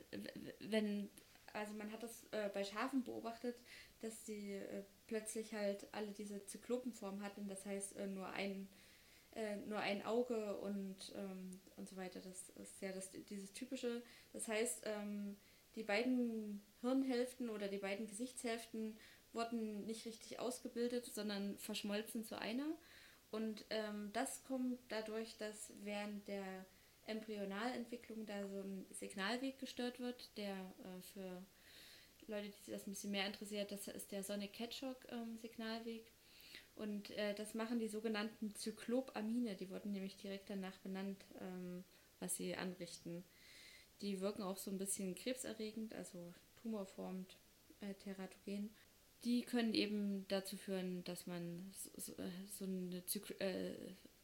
wenn, also man hat das äh, bei Schafen beobachtet, dass sie äh, plötzlich halt alle diese Zyklopenform hatten, das heißt äh, nur ein äh, nur ein Auge und, ähm, und so weiter. Das ist ja das, dieses typische. Das heißt, ähm, die beiden Hirnhälften oder die beiden Gesichtshälften wurden nicht richtig ausgebildet, sondern verschmolzen zu einer. Und ähm, das kommt dadurch, dass während der Embryonalentwicklung da so ein Signalweg gestört wird, der äh, für Leute, die sich das ein bisschen mehr interessiert, das ist der Sonic Hedgehog ähm. Und äh, das machen die sogenannten Zyklopamine, die wurden nämlich direkt danach benannt, ähm, was sie anrichten. Die wirken auch so ein bisschen krebserregend, also tumorformend, äh, teratogen. Die können eben dazu führen, dass man so, so, äh, so eine Zykl äh,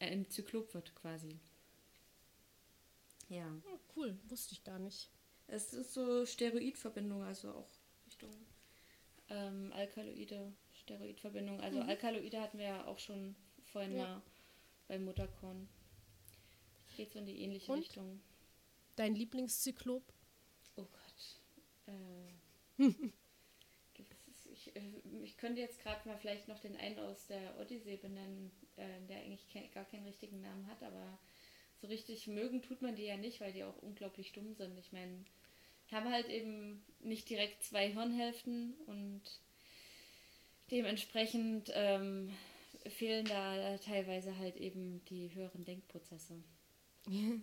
ein Zyklop wird quasi. Ja. Oh, cool, wusste ich gar nicht. Es ist so Steroidverbindung, also auch Richtung ähm, Alkaloide, Steroidverbindung. Also Alkaloide hatten wir ja auch schon vorhin Ja. mal beim Mutterkorn. Geht so in die ähnliche Und? Richtung. Dein Lieblingszyklop? Oh Gott. Äh, ich, äh, ich könnte jetzt gerade mal vielleicht noch den einen aus der Odyssee benennen, äh, der eigentlich ke gar keinen richtigen Namen hat, aber so richtig mögen tut man die ja nicht, weil die auch unglaublich dumm sind. Ich meine, haben halt eben nicht direkt zwei Hirnhälften und dementsprechend ähm, fehlen da teilweise halt eben die höheren Denkprozesse.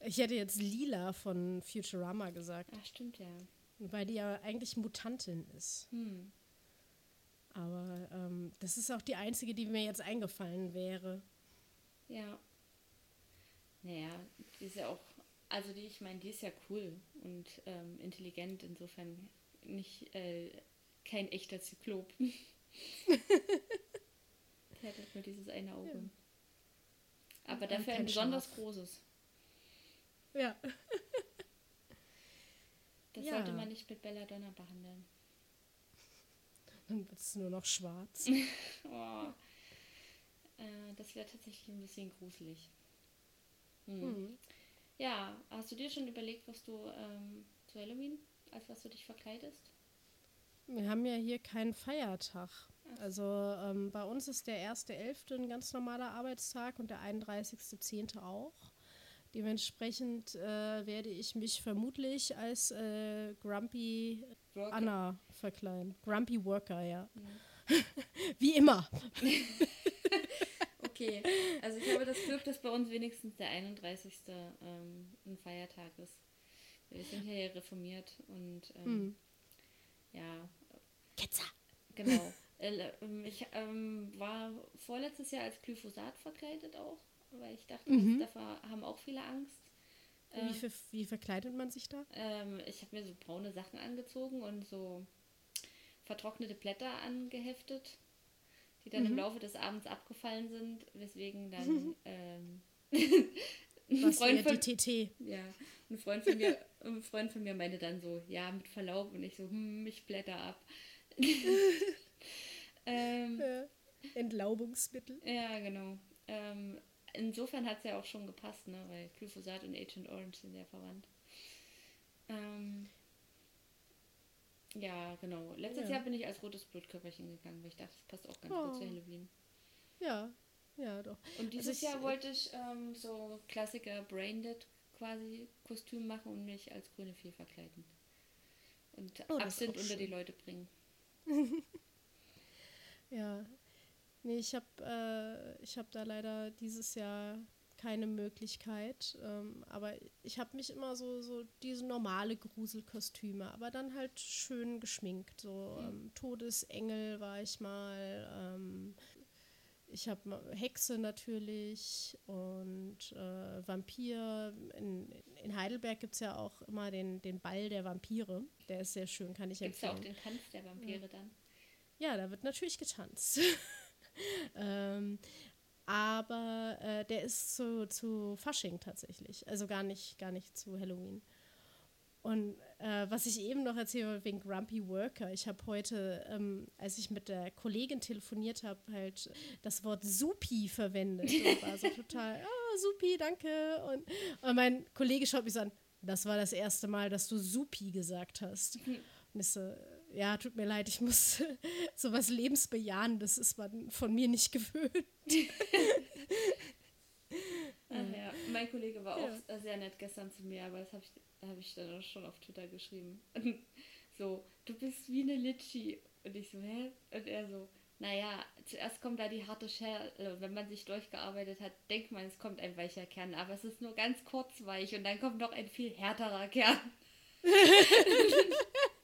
Ich hätte jetzt Lila von Futurama gesagt, Ach, stimmt ja. weil die ja eigentlich Mutantin ist. Hm. Aber ähm, das ist auch die einzige, die mir jetzt eingefallen wäre. Ja. Naja, die ist ja auch, also die, ich meine, die ist ja cool und ähm, intelligent, insofern nicht, äh, kein echter Zyklop. die hat halt nur dieses eine Auge. Aber Und dafür ein besonders Schaf. großes. Ja. Das Ja. sollte man nicht mit Belladonna behandeln. Dann wird es nur noch schwarz. Oh. Äh, das wäre tatsächlich ein bisschen gruselig. Hm. Hm. Ja, hast du dir schon überlegt, was du ähm, zu Halloween, als was du dich verkleidest? Wir haben ja hier keinen Feiertag. Also ähm, bei uns ist der 1.11. ein ganz normaler Arbeitstag und der 31.10. auch. Dementsprechend äh, werde ich mich vermutlich als äh, Grumpy Worker. Anna verkleiden. Grumpy Worker, ja. Wie immer. Okay, also ich habe das Glück, dass bei uns wenigstens der 31. Ähm, ein Feiertag ist. Wir sind ja hier reformiert und ähm, Hm. ja, Ketzer. genau. Äh, ähm, ich ähm, war vorletztes Jahr als Glyphosat verkleidet auch, weil ich dachte, Mhm. davor haben auch viele Angst. Wie, ver wie verkleidet man sich da? Ähm, ich habe mir so braune Sachen angezogen und so vertrocknete Blätter angeheftet, die dann Mhm. im Laufe des Abends abgefallen sind, weswegen dann ähm, ein, Was Freund von, die TT. ja, ein, Freund von mir, ein Freund von mir meinte dann so, ja, mit Verlaub und ich so, hm, ich blätter ab. ähm, Äh, Entlaubungsmittel. ja, genau. Ähm, insofern hat es ja auch schon gepasst, ne? weil Glyphosat und Agent Orange sind ja verwandt. Ähm, ja, genau. Letztes Ja. Jahr bin ich als rotes Blutkörperchen gegangen, weil ich dachte, das passt auch ganz gut zu Oh. Halloween. Ja, ja, doch. Und dieses ich- Jahr wollte ich ähm, so Klassiker Braindead quasi Kostüm machen und mich als grüne Fee verkleiden. Und Oh, Absinth unter die. Leute bringen. Ja. Nee, ich habe äh, ich hab da leider dieses Jahr keine Möglichkeit. Ähm, aber ich habe mich immer so, so diese normale Gruselkostüme, aber dann halt schön geschminkt. So ähm, Todesengel war ich mal. Ähm, ich habe Hexe natürlich und äh, Vampir. In, in Heidelberg gibt es ja auch immer den, den Ball der Vampire. Der ist sehr schön, kann ich Gibt es da empfehlen. auch den Tanz der Vampire dann? Ja, da wird natürlich getanzt. ähm, aber äh, der ist zu, zu Fasching tatsächlich. Also gar nicht, gar nicht zu Halloween. Und äh, was ich eben noch erzählt habe wegen Grumpy Worker, ich habe heute, ähm, als ich mit der Kollegin telefoniert habe, halt das Wort Supi verwendet. Und war so total, ah, Supi, danke. Und, und mein Kollege schaut mich so an, das war das erste Mal, dass du Supi gesagt hast. Und ich so, ja, tut mir leid, ich muss sowas lebensbejahendes ist man von mir nicht gewöhnt. Mein Kollege war Ja. auch sehr nett gestern zu mir, aber das habe ich, hab ich dann auch schon auf Twitter geschrieben. so, du bist wie eine Litschi. Und ich so, hä? Und er so, naja, zuerst kommt da die harte Schelle und wenn man sich durchgearbeitet hat, denkt man, es kommt ein weicher Kern, aber es ist nur ganz kurz weich und dann kommt noch ein viel härterer Kern.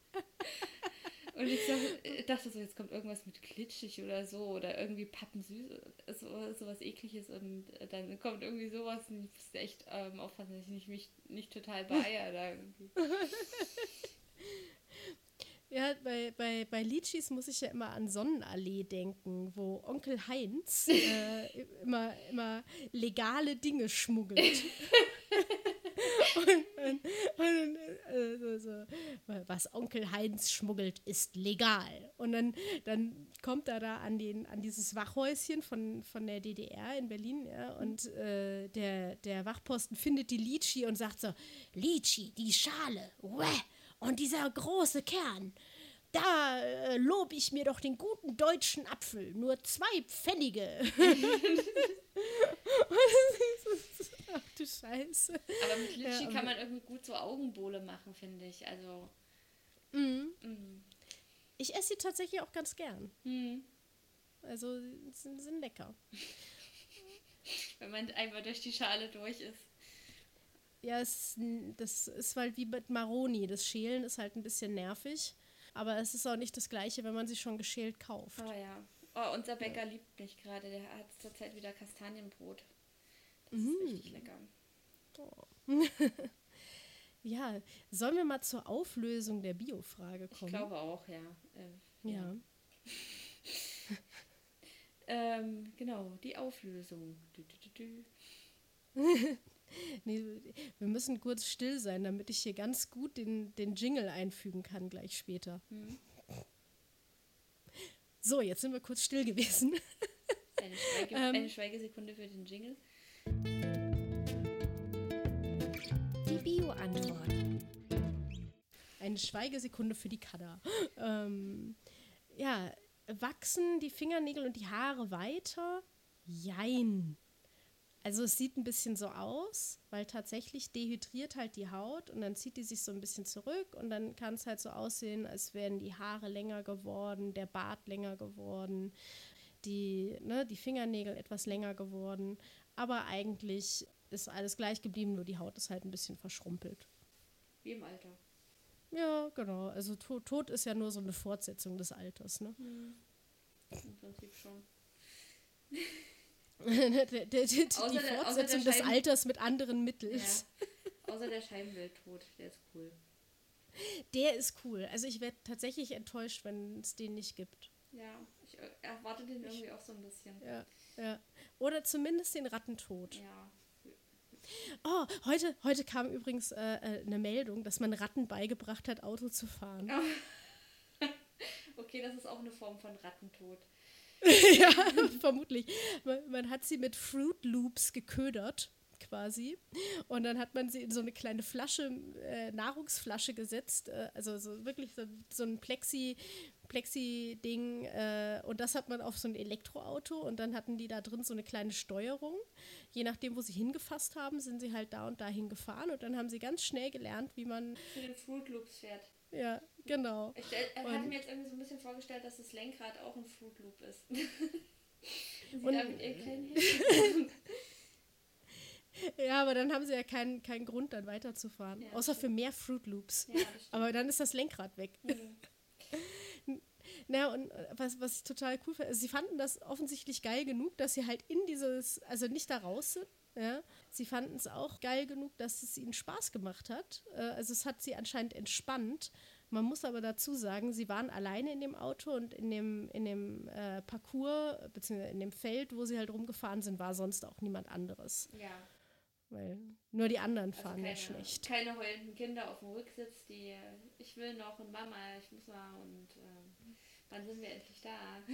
Und ich so, äh, dachte so, jetzt kommt irgendwas mit glitschig oder so oder irgendwie pappensüß, so, sowas ekliges und äh, dann kommt irgendwie sowas und ich musste echt ähm, aufpassen, dass ich nicht, mich nicht total beeier da irgendwie. Ja, bei, bei, bei Litschis muss ich ja immer an Sonnenallee denken, wo Onkel Heinz äh, immer, immer legale Dinge schmuggelt. Und und, und äh, so, was Onkel Heinz schmuggelt, ist legal. Und dann, dann kommt er da an, den, an dieses Wachhäuschen von, von der DDR in Berlin ja, und äh, der, der Wachposten findet die Litschi und sagt so, Litschi, die Schale, uäh. Und dieser große Kern, da äh, lob ich mir doch den guten deutschen Apfel. Nur zwei Pfennige. Ach du Scheiße. Aber mit Litschi Ja, kann man irgendwie gut so Augenbowle machen, finde ich. Also, Mhm. mm, Ich esse sie tatsächlich auch ganz gern. hm, Also sind, sind lecker. wenn man einmal durch die Schale durch ist. Ja, es, das ist halt wie mit Maroni. Das Schälen ist halt ein bisschen nervig. Aber es ist auch nicht das Gleiche, wenn man sie schon geschält kauft. Oh ja. Oh, unser Bäcker liebt mich gerade. Der hat zurzeit wieder Kastanienbrot. Das Mm. ist richtig lecker. Ja, sollen wir mal zur Auflösung der Biofrage Ich kommen? glaube auch, ja. Äh, ja. Ähm, genau, die Auflösung. Dü, dü, dü, dü. Nee, wir müssen kurz still sein, damit ich hier ganz gut den, den Jingle einfügen kann gleich später. Mhm. So, jetzt sind wir kurz still gewesen. Eine, Schweige, Ähm. eine Schweigesekunde für den Jingle. Die Bio-Antwort. Eine Schweigesekunde für die Kada. Ähm, ja, wachsen die Fingernägel und die Haare weiter? Jein. Also es sieht ein bisschen so aus, weil tatsächlich dehydriert halt die Haut und dann zieht die sich so ein bisschen zurück und dann kann es halt so aussehen, als wären die Haare länger geworden, der Bart länger geworden. die, ne, die Fingernägel etwas länger geworden. Aber eigentlich ist alles gleich geblieben, nur die Haut ist halt ein bisschen verschrumpelt. Wie im Alter. Ja, genau. Also Tod, Tod ist ja nur so eine Fortsetzung des Alters, ne? Im Prinzip schon. der, die Außer der- Fortsetzung des Alters mit anderen Ja. Mitteln. Außer der Scheibenwelttod, der ist cool. Der ist cool. Also ich werde tatsächlich enttäuscht, wenn es den nicht gibt. Ja, ich erwarte den irgendwie auch so ein bisschen. Ja, ja. Oder zumindest den Rattentod. Ja. Oh, heute, heute kam übrigens äh, äh, eine Meldung, dass man Ratten beigebracht hat, Auto zu fahren. Okay, das ist auch eine Form von Rattentod. ja, vermutlich. Man, man hat sie mit Fruit Loops geködert, quasi. Und dann hat man sie in so eine kleine Flasche, äh, Nahrungsflasche gesetzt. Äh, also so wirklich so, so ein Plexi, Plexi-Ding. Äh, und das hat man auf so ein Elektroauto. Und dann hatten die da drin so eine kleine Steuerung. Je nachdem, wo sie hingefasst haben, sind sie halt da und dahin gefahren. Und dann haben sie ganz schnell gelernt, wie man. Für den Fruit Loops fährt. Ja, genau. Ich äh, hatte mir jetzt irgendwie so ein bisschen vorgestellt, dass das Lenkrad auch ein Fruit Loop ist. Sie Und- da mit ihren kleinen. Ja, aber dann haben sie ja keinen keinen Grund, dann weiterzufahren. Ja, Außer für mehr Fruit Loops. Ja, stimmt. Aber dann ist das Lenkrad weg. Mhm. Na, und äh, was, was ich total cool finde, sie fanden das offensichtlich geil genug, dass sie halt in dieses, also nicht da raus sind. Ja. Sie fanden es auch geil genug, dass es ihnen Spaß gemacht hat. Äh, also es hat sie anscheinend entspannt. Man muss aber dazu sagen, sie waren alleine in dem Auto und in dem, in dem äh, Parcours, beziehungsweise in dem Feld, wo sie halt rumgefahren sind, war sonst auch niemand anderes. Ja. Weil nur die anderen Also fahren ja keine, schlecht. keine heulenden Kinder auf dem Rücksitz, die äh, ich will noch und Mama, ich muss mal und ähm, wann sind wir endlich da?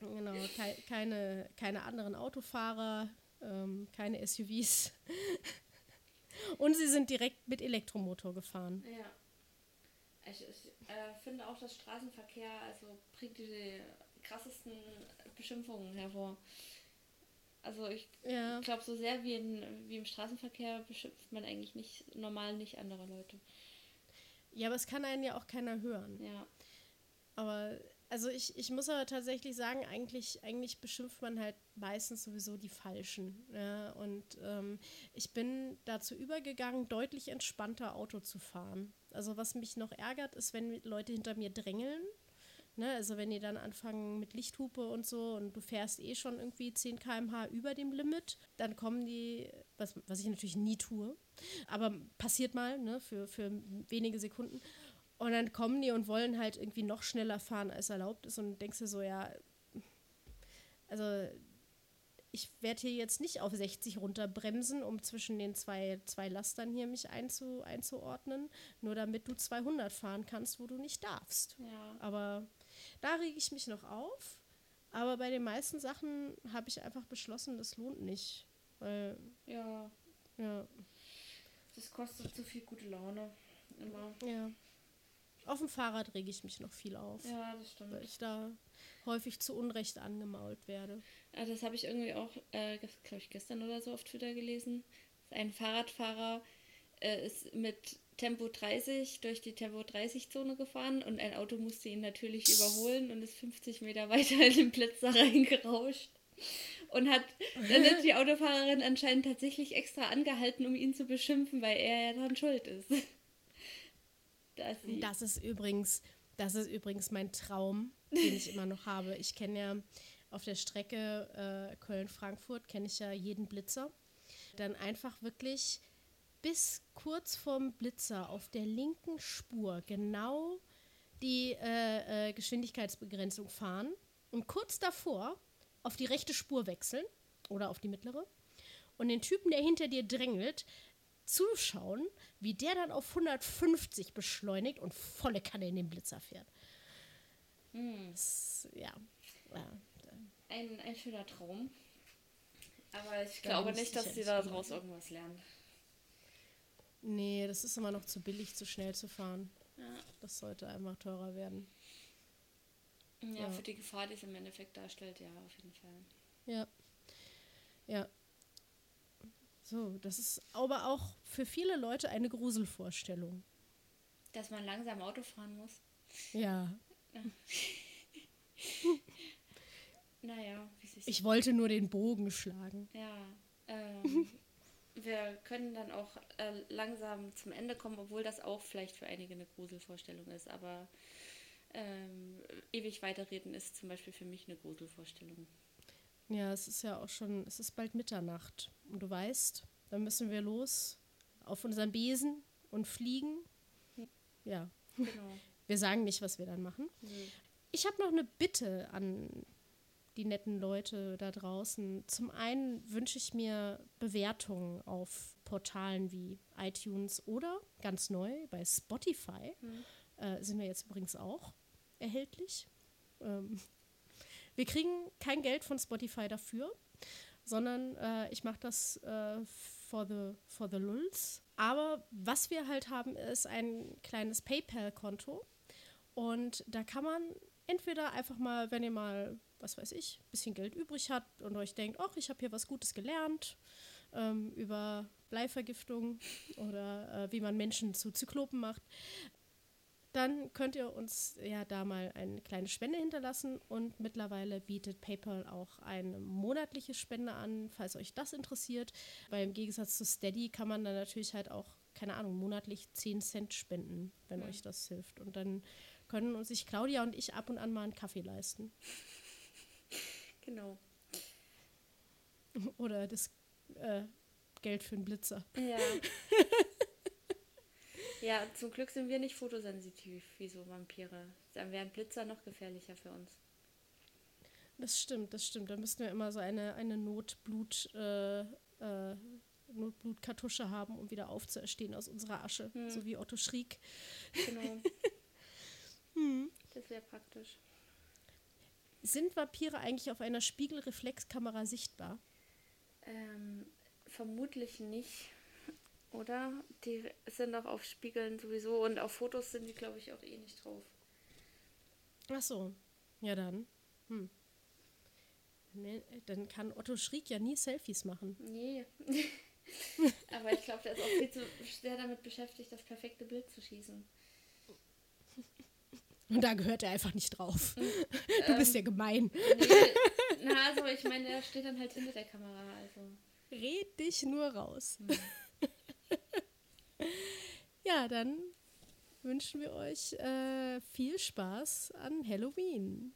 Genau, kei keine, keine anderen Autofahrer, ähm, keine SUVs. Und sie sind direkt mit Elektromotor gefahren. Ja. Ich, ich äh, finde auch, dass Straßenverkehr also bringt die krassesten Beschimpfungen hervor. Also ich Ja, glaube, so sehr wie, in, wie im Straßenverkehr beschimpft man eigentlich nicht normal nicht andere Leute. ja, aber es kann einen ja auch keiner hören. Ja. Aber also ich, ich muss aber tatsächlich sagen, eigentlich, eigentlich beschimpft man halt meistens sowieso die Falschen. Ja? Und ähm, ich bin dazu übergegangen, deutlich entspannter Auto zu fahren. Also was mich noch ärgert, ist, wenn Leute hinter mir drängeln. Ne? Also wenn die dann anfangen mit Lichthupe und so und du fährst eh schon irgendwie 10 km/h über dem Limit, dann kommen die, was, was ich natürlich nie tue, aber passiert mal, ne? für, für wenige Sekunden. Und dann kommen die und wollen halt irgendwie noch schneller fahren, als erlaubt ist. Und denkst du so, ja, also ich werde hier jetzt nicht auf 60 runterbremsen, um zwischen den zwei, zwei Lastern hier mich einzu, einzuordnen, nur damit du 200 fahren kannst, wo du nicht darfst. Ja. Aber da rege ich mich noch auf. Aber bei den meisten Sachen habe ich einfach beschlossen, das lohnt nicht. Weil, Ja. ja, Das kostet zu viel gute Laune. Immer. ja. Auf dem Fahrrad rege ich mich noch viel auf. Ja, das stimmt. weil ich da häufig zu Unrecht angemault werde. Ah, Das habe ich irgendwie auch, äh, glaube ich, gestern oder so auf Twitter gelesen. Ein Fahrradfahrer äh, ist mit Tempo 30 durch die Tempo 30-Zone gefahren und ein Auto musste ihn natürlich überholen und ist 50 Meter weiter in den Blitzer reingerauscht. Und hat dann ist die Autofahrerin anscheinend tatsächlich extra angehalten, um ihn zu beschimpfen, weil er ja daran schuld ist. Da ist sie. Das ist übrigens, das ist übrigens mein Traum, den ich immer noch habe. Ich kenne ja auf der Strecke äh, Köln-Frankfurt, kenne ich ja jeden Blitzer. Dann einfach wirklich bis kurz vorm Blitzer auf der linken Spur genau die äh, äh, Geschwindigkeitsbegrenzung fahren und kurz davor auf die rechte Spur wechseln oder auf die mittlere und den Typen, der hinter dir drängelt, zuschauen, wie der dann auf 150 beschleunigt und volle Kanne in den Blitzer fährt. Das, ja. ja. Ein, ein schöner Traum. Aber ich Da glaube nicht, ich dass nicht daraus irgendwas lernen. Nee, das ist immer noch zu billig, zu schnell zu fahren. Ja. Das sollte einfach teurer werden. Ja, Ja. für die Gefahr, die es im Endeffekt darstellt, ja, auf jeden Fall. Ja. Ja. So, das ist aber auch für viele Leute eine Gruselvorstellung. Dass man langsam Auto fahren muss. Ja. naja, wie sich Ich wollte nur den Bogen schlagen. Ja, ähm, wir können dann auch äh, langsam zum Ende kommen, obwohl das auch vielleicht für einige eine Gruselvorstellung ist. Aber ähm, ewig weiterreden ist zum Beispiel für mich eine Gruselvorstellung. Ja, es ist ja auch schon, es ist bald Mitternacht. Und du weißt, dann müssen wir los auf unseren Besen und fliegen. Ja, Genau. wir sagen nicht, was wir dann machen. Ich habe noch eine Bitte an die netten Leute da draußen. Zum einen wünsche ich mir Bewertungen auf Portalen wie iTunes oder ganz neu bei Spotify. Äh, sind wir jetzt übrigens auch erhältlich. Ähm, wir kriegen kein Geld von Spotify dafür, sondern äh, ich mache das äh, for, the, for the lulz. Aber was wir halt haben, ist ein kleines PayPal-Konto. Und da kann man entweder einfach mal, wenn ihr mal, was weiß ich, ein bisschen Geld übrig habt und euch denkt, ach, ich habe hier was Gutes gelernt ähm, über Bleivergiftung oder äh, wie man Menschen zu Zyklopen macht, dann könnt ihr uns ja da mal eine kleine Spende hinterlassen und mittlerweile bietet PayPal auch eine monatliche Spende an, falls euch das interessiert. Weil im Gegensatz zu Steady kann man dann natürlich halt auch, keine Ahnung, monatlich 10 Cent spenden, wenn euch das hilft. Und dann können uns sich Claudia und ich ab und an mal einen Kaffee leisten. Genau. Oder das äh, Geld für einen Blitzer. Ja. ja, zum Glück sind wir nicht fotosensitiv wie so Vampire. Dann wären Blitzer noch gefährlicher für uns. Das stimmt, das stimmt. Da müssten wir immer so eine, eine Notblut, äh, äh, Notblutkartusche haben, um wieder aufzuerstehen aus unserer Asche. So wie Otto Schriek. Genau. Das wäre praktisch. Sind Vampire eigentlich auf einer Spiegelreflexkamera sichtbar? Ähm, vermutlich nicht. Oder? Die sind auch auf Spiegeln sowieso und auf Fotos sind die, glaube ich, auch eh nicht drauf. Ach so. Ja, dann. Hm. Dann kann Otto Schriek ja nie Selfies machen. Nee. Aber ich glaube, der ist auch viel zu sehr damit beschäftigt, das perfekte Bild zu schießen. Und da gehört er einfach nicht drauf. Du bist ja gemein. Nee, na, also ich meine, der steht dann halt hinter der Kamera. Also. Red dich nur raus. Ja, dann wünschen wir euch äh, viel Spaß an Halloween.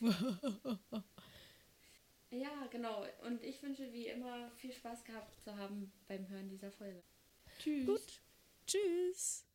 Ja, genau. Und ich wünsche wie immer viel Spaß gehabt zu haben beim Hören dieser Folge. Tschüss. Gut. Tschüss.